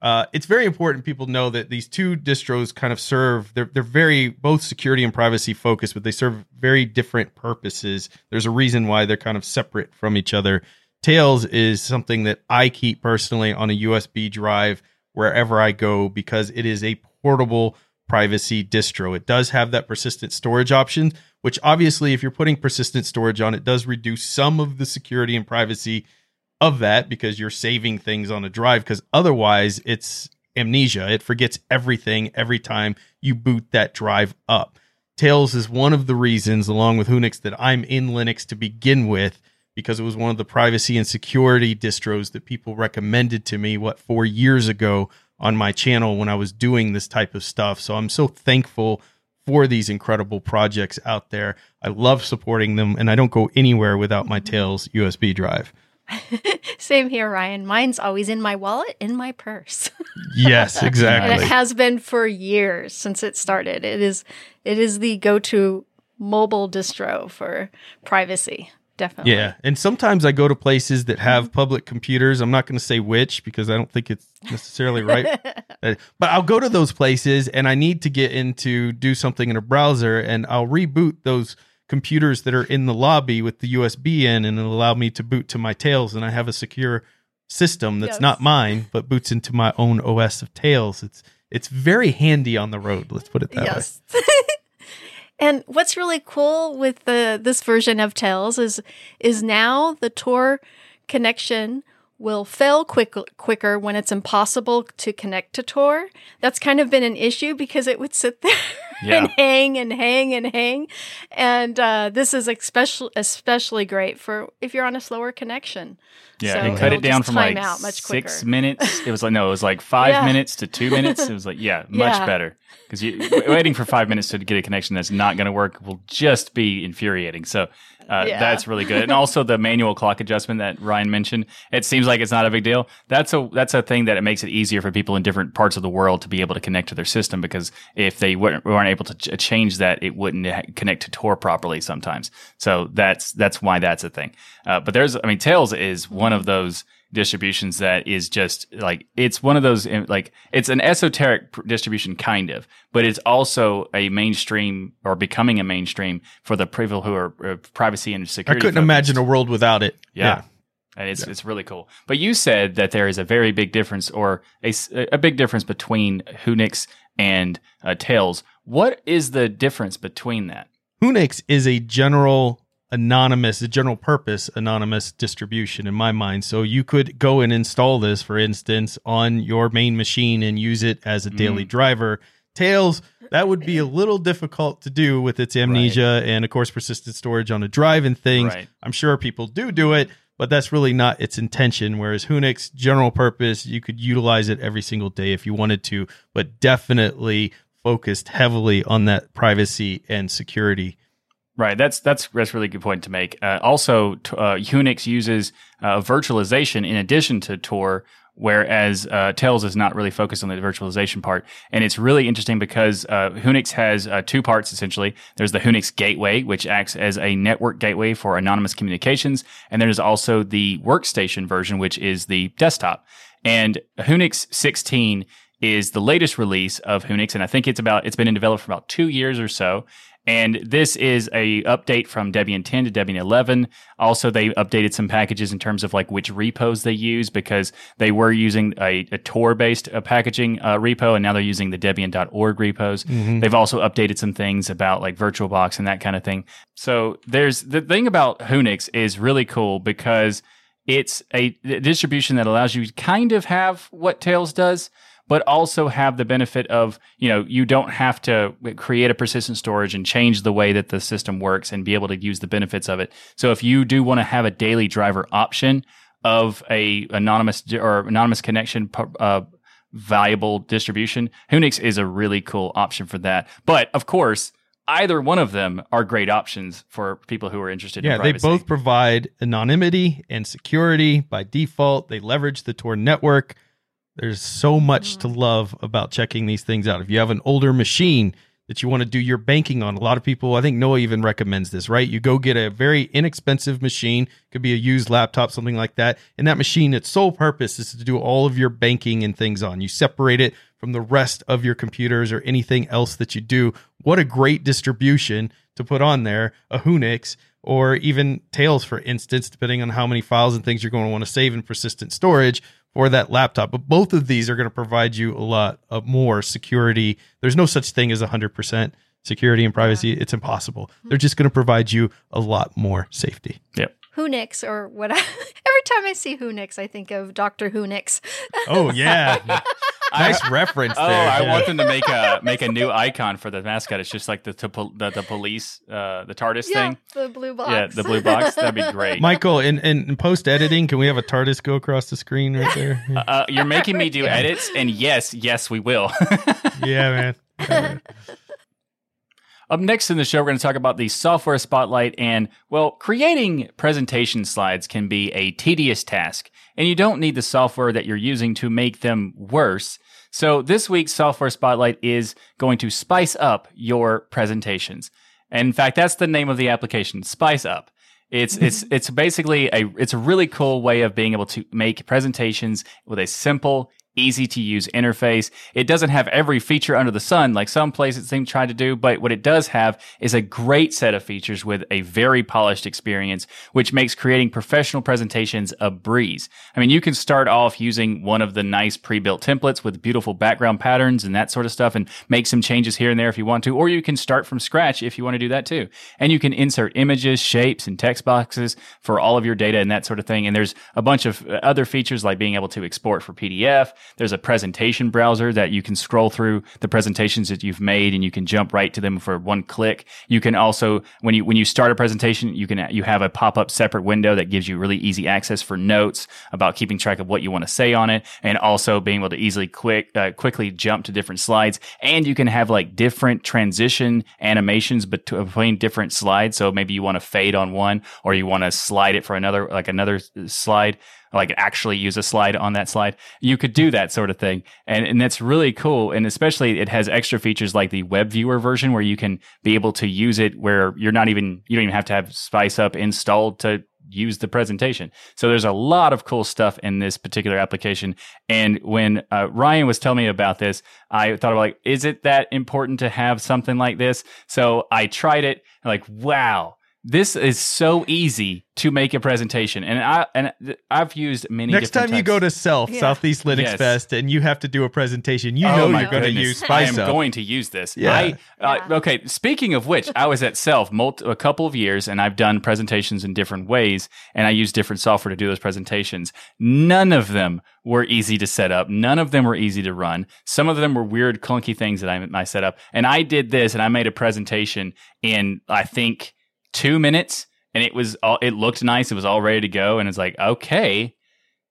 Uh, it's very important people know that these two distros kind of serve they're they're very both security and privacy focused, but they serve very different purposes. There's a reason why they're kind of separate from each other. Tails is something that I keep personally on a USB drive wherever I go because it is a portable privacy distro. It does have that persistent storage option, which obviously, if you're putting persistent storage on, it does reduce some of the security and privacy of that because you're saving things on a drive. Because otherwise, it's amnesia. It forgets everything every time you boot that drive up. Tails is one of the reasons, along with Whonix, that I'm in Linux to begin with because it was one of the privacy and security distros that people recommended to me, what, four years ago on my channel when I was doing this type of stuff. So I'm so thankful for these incredible projects out there. I love supporting them, and I don't go anywhere without my Tails USB drive. Same here, Ryan. Mine's always in my wallet, in my purse. Yes, exactly. and it has been for years since it started. It is it is the go-to mobile distro for privacy. Definitely. Yeah, and sometimes I go to places that have public computers. I'm not going to say which because I don't think it's necessarily right. Uh, but I'll go to those places and I need to get into do something in a browser and I'll reboot those computers that are in the lobby with the USB in and it'll allow me to boot to my Tails and I have a secure system that's Yes. not mine but boots into my own OS of Tails. It's it's very handy on the road, let's put it that way. yes. and what's really cool with the this version of Tails is is now the Tor connection will fail quick, quicker when it's impossible to connect to Tor. That's kind of been an issue because it would sit there Yeah. and hang and hang and hang. And uh, this is especially especially great for if you're on a slower connection. Yeah, So they cut it'll down from like out much six minutes. It was like no, it was like five Yeah. minutes to two minutes. It was like yeah, much Yeah. better because you waiting for five minutes to get a connection that's not going to work will just be infuriating. So. Uh, Yeah. That's really good, and also the manual clock adjustment that Ryan mentioned. It seems like it's not a big deal. That's a that's a thing that it makes it easier for people in different parts of the world to be able to connect to their system because if they weren't, weren't able to ch- change that, it wouldn't connect to Tor properly sometimes. So that's that's why that's a thing. Uh, but there's, I mean, Tails is one of those distributions that is just like it's one of those uh, like it's an esoteric distribution kind of but it's also a mainstream or becoming a mainstream for the people who are uh, privacy and security. I couldn't focused. imagine a world without it. Yeah. And it's it's really cool. But you said that there is a very big difference, or a, a big difference between Whonix and uh, Tails. What is the difference between that? Whonix is a general anonymous, a general purpose anonymous distribution in my mind. So you could go and install this, for instance, on your main machine and use it as a daily mm. driver. Tails, that would be a little difficult to do with its amnesia and, of course, persistent storage on a drive and things. Right. I'm sure people do do it, but that's really not its intention. Whereas Whonix, general purpose, you could utilize it every single day if you wanted to, but definitely focused heavily on that privacy and security. Right. That's that's that's a really good point to make. Uh, also, t- uh, Whonix uses uh, virtualization in addition to Tor, whereas uh, Tails is not really focused on the virtualization part. And it's really interesting because uh, Whonix has uh, two parts essentially. There's the Whonix gateway, which acts as a network gateway for anonymous communications, and there's also the workstation version, which is the desktop. And Whonix 16 is the latest release of Whonix, and I think it's about it's been in development for about two years or so. And this is a update from Debian 10 to Debian 11. Also, they updated some packages in terms of like which repos they use because they were using a, a Tor-based uh, packaging uh, repo, and now they're using the Debian.org repos. They've also updated some things about like VirtualBox and that kind of thing. So there's the thing about Whonix is really cool because it's a distribution that allows you to kind of have what Tails does, but also have the benefit of, you know, you don't have to create a persistent storage and change the way that the system works and be able to use the benefits of it. So if you do want to have a daily driver option of a anonymous or anonymous connection uh, valuable distribution, Whonix is a really cool option for that. But of course, either one of them are great options for people who are interested Yeah, in they both provide anonymity and security by default. They leverage the Tor network. There's so much to mm. love about checking these things out. If you have an older machine that you want to do your banking on, a lot of people, I think Noah even recommends this, right? You go get a very inexpensive machine, could be a used laptop, something like that. And that machine, its sole purpose is to do all of your banking and things on. You separate it from the rest of your computers or anything else that you do. What a great distribution to put on there, a Whonix or even Tails, for instance, depending on how many files and things you're going to want to save in persistent storage for that laptop. But both of these are going to provide you a lot of more security. There's no such thing as 100% security and privacy. It's impossible. They're just going to provide you a lot more safety. Yep. Whonix or what? I, every time I see Whonix, I think of Doctor Whonix. Oh, yeah. nice reference Oh, there. I Yeah. want them to make a make a new icon for the mascot. It's just like the the, the, the police, uh, the TARDIS Yeah, thing. the blue box. Yeah, the blue box. That'd be great. Michael, in, in, in post editing, can we have a TARDIS go across the screen right there? uh, you're making me do edits, and yes, yes, we will. yeah, man. Yeah, man. Up next in the show, we're going to talk about the software spotlight and, well, creating presentation slides can be a tedious task, and you don't need the software that you're using to make them worse. So this week's software spotlight is going to spice up your presentations. And in fact, that's the name of the application, Spice Up. It's it's it's basically a it's a really cool way of being able to make presentations with a simple, easy to use interface. It doesn't have every feature under the sun like some places seem to try to do, but what it does have is a great set of features with a very polished experience, which makes creating professional presentations a breeze. I mean, you can start off using one of the nice pre-built templates with beautiful background patterns and that sort of stuff and make some changes here and there if you want to, or you can start from scratch if you want to do that too. And you can insert images, shapes, and text boxes for all of your data and that sort of thing. And there's a bunch of other features like being able to export for PDF, there's a presentation browser that you can scroll through the presentations that you've made and you can jump right to them for one click. You can also, when you, when you start a presentation, you can, you have a pop up separate window that gives you really easy access for notes about keeping track of what you want to say on it and also being able to easily quick, uh, quickly jump to different slides. And you can have like different transition animations between different slides. So maybe you want to fade on one or you want to slide it for another, like another slide like actually use a slide on that slide. You could do that sort of thing. And, and that's really cool. And especially it has extra features like the web viewer version where you can be able to use it where you're not even, you don't even have to have Spice Up installed to use the presentation. So there's a lot of cool stuff in this particular application. And when uh, Ryan was telling me about this, I thought like, is it that important to have something like this? So I tried it. Like, wow, this is so easy to make a presentation, and I and I've used many. Next time types. you go to Self Yeah. Southeast Linux Yes. Fest and you have to do a presentation, you Oh know my you're going to goodness. use i am Up. going to use this. Yeah. I, uh, Yeah. Okay. Speaking of which, I was at Self multi- a couple of years, and I've done presentations in different ways, and I use different software to do those presentations. None of them were easy to set up. None of them were easy to run. Some of them were weird, clunky things that I, I set up. And I did this, and I made a presentation in I think two minutes, and it was all. It looked nice. It was all ready to go, and it's like okay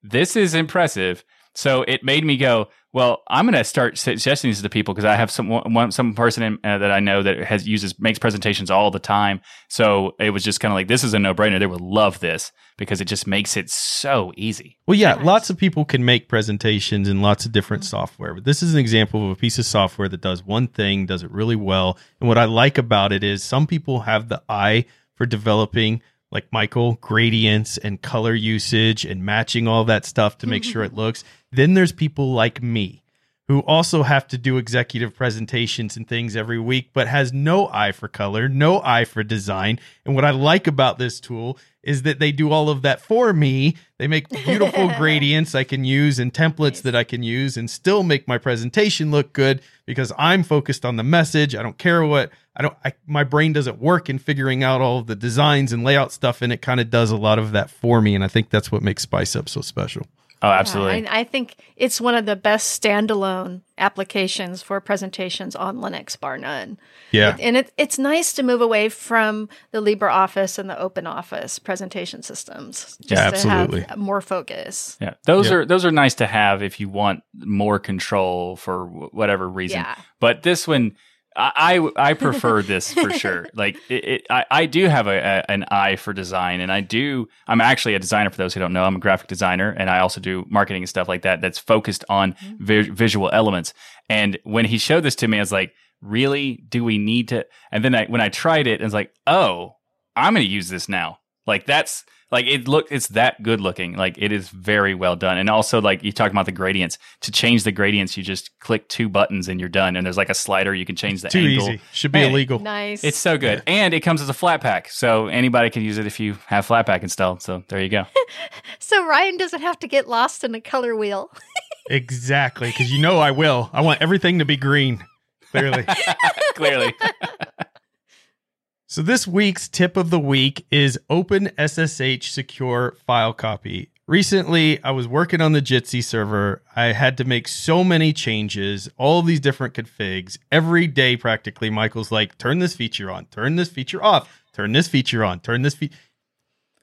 this is impressive. So it made me go, well, I'm going to start suggesting these to people because I have some one, some person in, uh, that I know that has uses makes presentations all the time. So it was just kind of like this is a no brainer. They would love this because it just makes it so easy. Well, yeah, Nice. lots of people can make presentations in lots of different software, but this is an example of a piece of software that does one thing, does it really well. And what I like about it is some people have the eye for developing, like Michael, gradients and color usage and matching all that stuff to make sure it mm-hmm. looks. Then there's people like me who also have to do executive presentations and things every week, but has no eye for color, no eye for design. And what I like about this tool is that they do all of that for me. They make beautiful gradients I can use and templates that I can use and still make my presentation look good because I'm focused on the message. I don't care what I don't I, my brain doesn't work in figuring out all of the designs and layout stuff and it kind of does a lot of that for me and I think that's what makes Spice Up so special. Oh, absolutely. Yeah, I, I think it's one of the best standalone applications for presentations on Linux, bar none. Yeah. And it, it's nice to move away from the LibreOffice and the OpenOffice presentation systems. Just Yeah, to absolutely. have more focus. Yeah, those Yeah. are those are nice to have if you want more control for wh- whatever reason. Yeah. But this one, I I, prefer this for sure. Like it, it I, I do have a, a an eye for design, and I do. I'm actually a designer. For those who don't know, I'm a graphic designer, and I also do marketing and stuff like that. That's focused on mm-hmm. vi- visual elements. And when he showed this to me, I was like, "Really? Do we need to?" And then I when I tried it, I was like, "Oh, I'm going to use this now." Like that's like it look it's that good looking. Like it is very well done. And also like you talk about the gradients. To change the gradients, you just click two buttons and you're done. And there's like a slider you can change the Too angle. easy. Should be Hey. illegal. Nice. It's so good. And it comes as a Flatpak. So anybody can use it if you have Flatpak installed. So there you go. so Ryan doesn't have to get lost in a color wheel. Exactly, because you know I will. I want everything to be green. Clearly. Clearly. So this week's tip of the week is Open SSH Secure File Copy. Recently, I was working on the Jitsi server. I had to make so many changes, all of these different configs. Every day, practically, Michael's like, turn this feature on, turn this feature off, turn this feature on, turn this feature.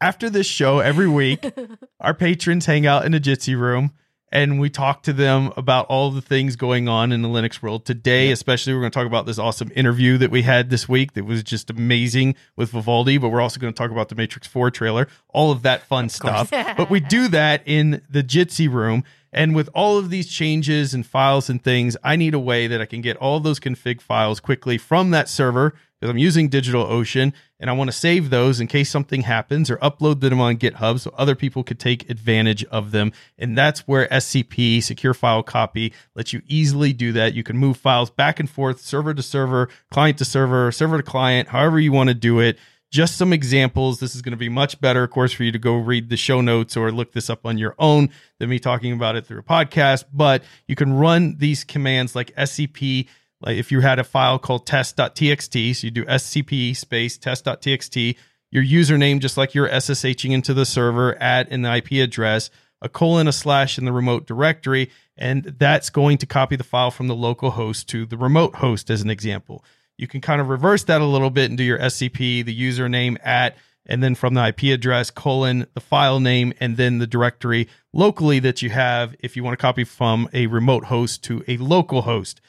After this show, every week, our patrons hang out in a Jitsi room and we talk to them about all the things going on in the Linux world today. Especially, we're going to talk about this awesome interview that we had this week that was just amazing with Vivaldi. But we're also going to talk about the Matrix Four trailer, all of that fun stuff. but we do that in the Jitsi room. And with all of these changes and files and things, I need a way that I can get all those config files quickly from that server because I'm using DigitalOcean and I want to save those in case something happens or upload them on GitHub so other people could take advantage of them. And that's where SCP, Secure File Copy, lets you easily do that. You can move files back and forth, server to server, client to server, server to client, however you want to do it just some examples. This is going to be much better, of course, for you to go read the show notes or look this up on your own than me talking about it through a podcast. But you can run these commands like SCP. Like if you had a file called test.txt, so you do SCP space test.txt, your username, just like you're SSHing into the server, at an IP address, a colon, a slash in the remote directory, and that's going to copy the file from the local host to the remote host, as an example. You can kind of reverse that a little bit and do your SCP, the username at, and then from the IP address, colon, the file name, and then the directory locally that you have if you want to copy from a remote host to a local host.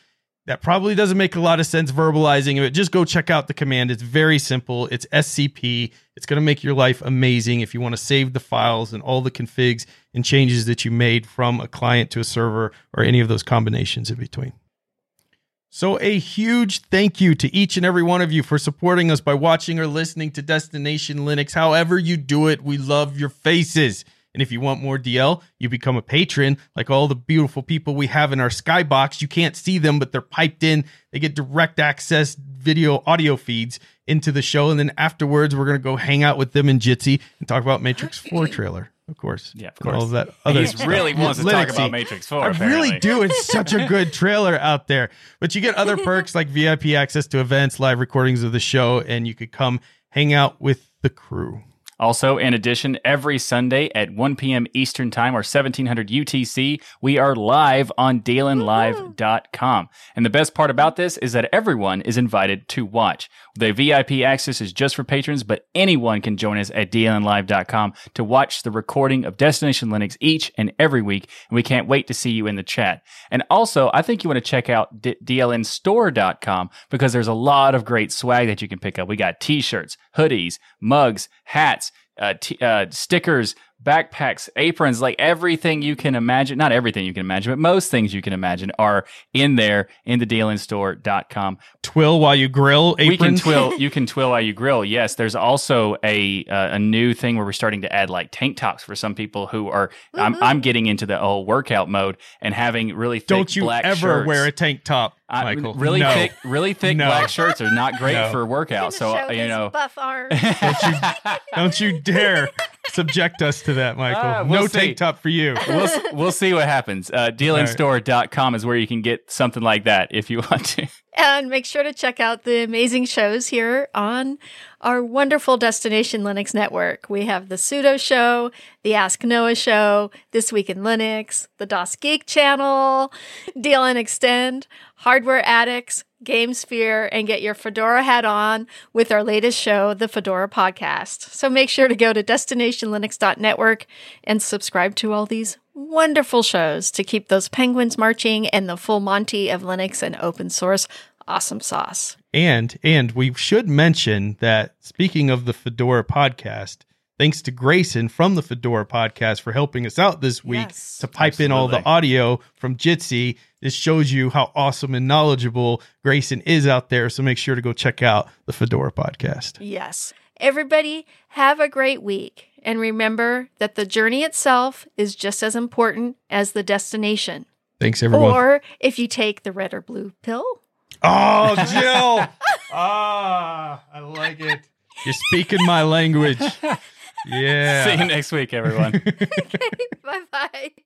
That probably doesn't make a lot of sense verbalizing it. Just go check out the command. It's very simple. It's SCP. It's going to make your life amazing if you want to save the files and all the configs and changes that you made from a client to a server or any of those combinations in between. So, a huge thank you to each and every one of you for supporting us by watching or listening to Destination Linux. However, you do it, we love your faces. And if you want more DL, you become a patron, like all the beautiful people we have in our skybox. You can't see them, but they're piped in. They get direct access video audio feeds into the show. And then afterwards, we're going to go hang out with them in Jitsi and talk about Matrix 4 trailer. Of course. Yeah, of And All course. of that other He really wants to talk about Matrix 4. I apparently. really do. It's such a good trailer out there. But you get other perks like VIP access to events, live recordings of the show, and you could come hang out with the crew. Also, in addition, every Sunday at 1 p.m. Eastern Time or 1700 UTC, we are live on DLNLive.com. And the best part about this is that everyone is invited to watch. The VIP access is just for patrons, but anyone can join us at DLNLive.com to watch the recording of Destination Linux each and every week. And we can't wait to see you in the chat. And also, I think you want to check out D- DLNstore.com because there's a lot of great swag that you can pick up. We got t-shirts, hoodies, mugs, hats, uh, t- uh, stickers, backpacks, aprons, like everything you can imagine. Not everything you can imagine, but most things you can imagine are in there in the DLNstore.com. Twill while you grill aprons. We can twill. You can twill while you grill. Yes, there's also a uh, a new thing where we're starting to add like tank tops for some people who are. I'm, I'm getting into the whole workout mode and having really thick Don't you black ever shirts. wear a tank top, I- Michael. really no. thick, really thick No. black shirts are not great No. for workout. So Show uh, you his know, buff arms. Don't you dare subject us to that, Michael. Ah, we'll no see. tank top for you. we'll we'll see what happens. Uh, DLNstore.com is where you can get something like that if you want to. And make sure to check out the amazing shows here on our wonderful Destination Linux network. We have the Sudo Show, the Ask Noah Show, This Week in Linux, the DasGeek Channel, DLN Xtend, Hardware Addicts, GameSphere, and get your Fedora hat on with our latest show, the Fedora Podcast. So make sure to go to destinationlinux.network and subscribe to all these wonderful shows to keep those penguins marching and the full Monty of Linux and open source awesome sauce. And and we should mention that speaking of the Fedora podcast, thanks to Grayson from the Fedora podcast for helping us out this week Yes. to pipe in all the audio from Jitsi. This shows you how awesome and knowledgeable Grayson is out there. So make sure to go check out the Fedora podcast. Yes. Everybody, have a great week. And remember that the journey itself is just as important as the destination. Thanks everyone. Or if you take the red or blue pill. oh, Jill. ah, I like it. You're speaking my language. Yeah. See you next week, everyone. Okay, bye bye.